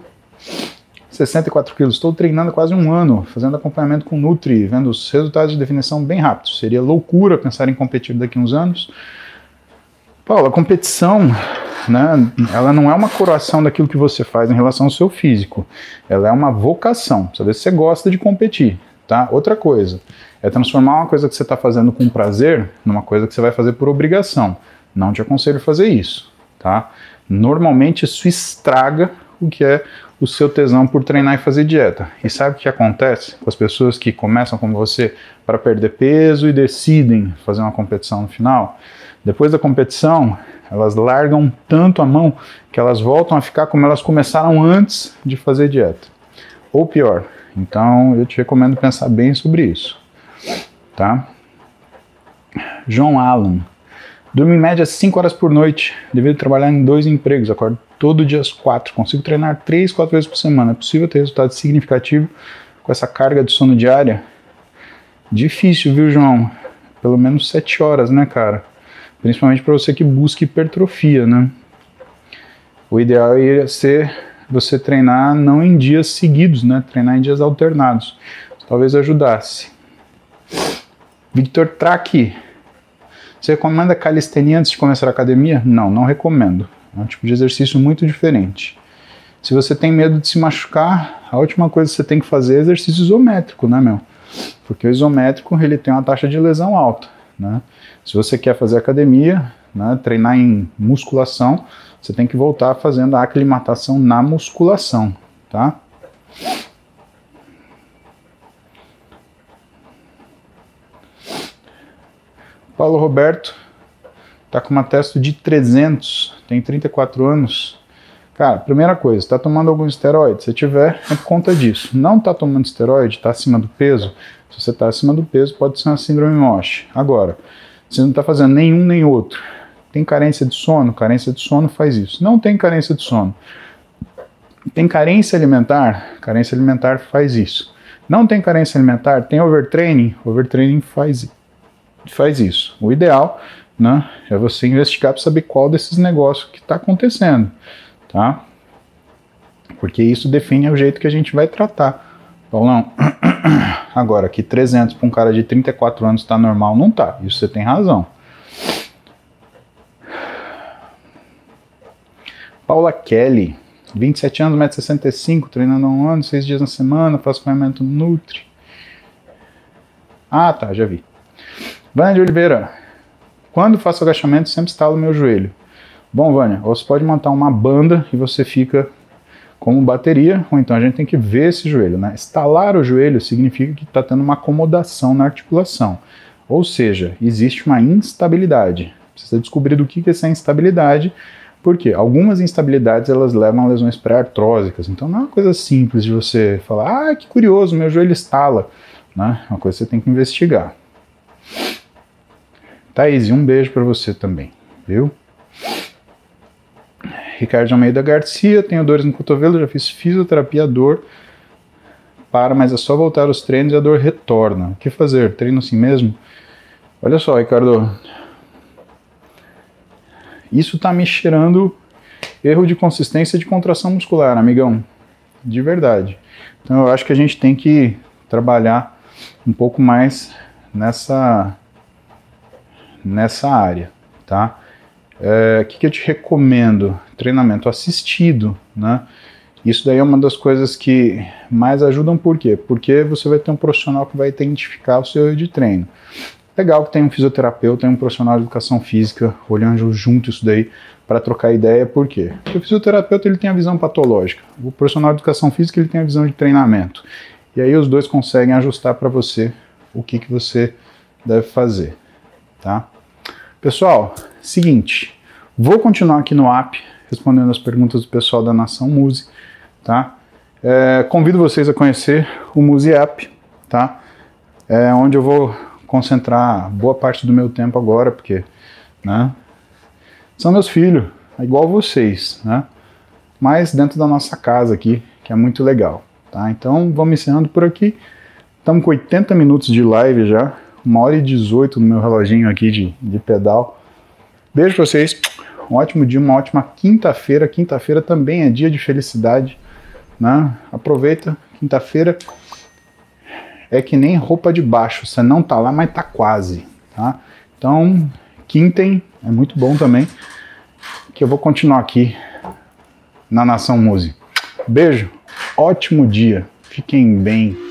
64 quilos. Estou treinando quase um ano, fazendo acompanhamento com Nutri, vendo os resultados de definição bem rápidos. Seria loucura pensar em competir daqui a uns anos. Paula, a competição, né, ela não é uma coroação daquilo que você faz em relação ao seu físico. Ela é uma vocação. Saber se você gosta de competir, tá? Outra coisa é transformar uma coisa que você está fazendo com prazer numa coisa que você vai fazer por obrigação. Não te aconselho a fazer isso tá? Normalmente isso estraga o que é o seu tesão por treinar e fazer dieta. E sabe o que acontece com as pessoas que começam como você para perder peso e decidem fazer uma competição no final? Depois da competição, elas largam tanto a mão que elas voltam a ficar como elas começaram antes de fazer dieta. Ou pior. Então, eu te recomendo pensar bem sobre isso. Tá? João Allen Durmo em média 5 horas por noite, devido trabalhar em dois empregos, acordo todo dia às 4, consigo treinar 3, 4 vezes por semana. É possível ter resultado significativo com essa carga de sono diária? Difícil, viu, João? Pelo menos 7 horas, né, cara? Principalmente para você que busca hipertrofia, né? O ideal ia ser você treinar não em dias seguidos, né? Treinar em dias alternados. Talvez ajudasse. Victor Traki, você recomenda calistenia antes de começar a academia? Não, não recomendo. É um tipo de exercício muito diferente. Se você tem medo de se machucar, a última coisa que você tem que fazer é exercício isométrico, né, meu? Porque o isométrico ele tem uma taxa de lesão alta, né? Se você quer fazer academia, né, treinar em musculação, você tem que voltar fazendo a aclimatação na musculação, tá? Paulo Roberto tá com uma testa de 300, tem 34 anos. Cara, primeira coisa, está tomando algum esteroide? Se tiver, é por conta disso. Não está tomando esteroide, está acima do peso? Se você está acima do peso, pode ser uma síndrome MOSH. Agora, se não está fazendo nenhum nem outro, tem carência de sono? Carência de sono faz isso. Não tem carência de sono. Tem carência alimentar? Carência alimentar faz isso. Não tem carência alimentar? Tem overtraining? Overtraining faz faz isso. O ideal né, é você investigar para saber qual desses negócios que está acontecendo, tá? Porque isso define o jeito que a gente vai tratar. Paulão, agora que 300 para um cara de 34 anos está normal, não tá. Isso você tem razão. Paula Kelly, 27 anos, 1,65m, treinando um ano, 6 dias na semana, faço acompanhamento Nutri. Ah, tá, já vi. Vânia de Oliveira, quando faço agachamento sempre estalo meu joelho. Bom, Vânia, você pode montar uma banda e você fica como bateria, ou então a gente tem que ver esse joelho. Né? Estalar o joelho significa que está tendo uma acomodação na articulação. Ou seja, existe uma instabilidade. Precisa descobrir do que é essa instabilidade, porque algumas instabilidades elas levam a lesões pré-artrósicas. Então não é uma coisa simples de você falar, ah, que curioso, meu joelho estala. Né? É uma coisa que você tem que investigar. Thaís, um beijo para você também, viu? Ricardo Almeida Garcia, tenho dores no cotovelo, já fiz fisioterapia, dor para, mas é só voltar aos treinos e a dor retorna. O que fazer? Treino assim mesmo? Olha só, Ricardo. Isso tá me cheirando erro de consistência de contração muscular, amigão. De verdade. Então eu acho que a gente tem que trabalhar um pouco mais nessa nessa área, tá? É, que, que, eu te recomendo? Treinamento assistido, né? Isso daí é uma das coisas que mais ajudam, por quê? Porque você vai ter um profissional que vai identificar o seu de treino. legal que tem um fisioterapeuta e um profissional de educação física olhando junto isso daí para trocar ideia, por quê? Porque o fisioterapeuta ele tem a visão patológica, o profissional de educação física ele tem a visão de treinamento. E aí os dois conseguem ajustar para você o que, que você deve fazer, tá? Pessoal, seguinte, vou continuar aqui no app respondendo as perguntas do pessoal da Nação Muse, tá? É, convido vocês a conhecer o Muse App, tá? É onde eu vou concentrar boa parte do meu tempo agora, porque, né? São meus filhos, é igual vocês, né? Mas dentro da nossa casa aqui, que é muito legal, tá? Então vamos encerrando por aqui. Estamos com 80 minutos de live já, uma hora e 18 no meu reloginho aqui de, de pedal. Beijo pra vocês, um ótimo dia, uma ótima quinta-feira. Quinta-feira também é dia de felicidade, né? Aproveita, quinta-feira é que nem roupa de baixo, você não tá lá, mas tá quase, tá? Então, quintem, é muito bom também, que eu vou continuar aqui na Nação Muse. Beijo, ótimo dia, fiquem bem.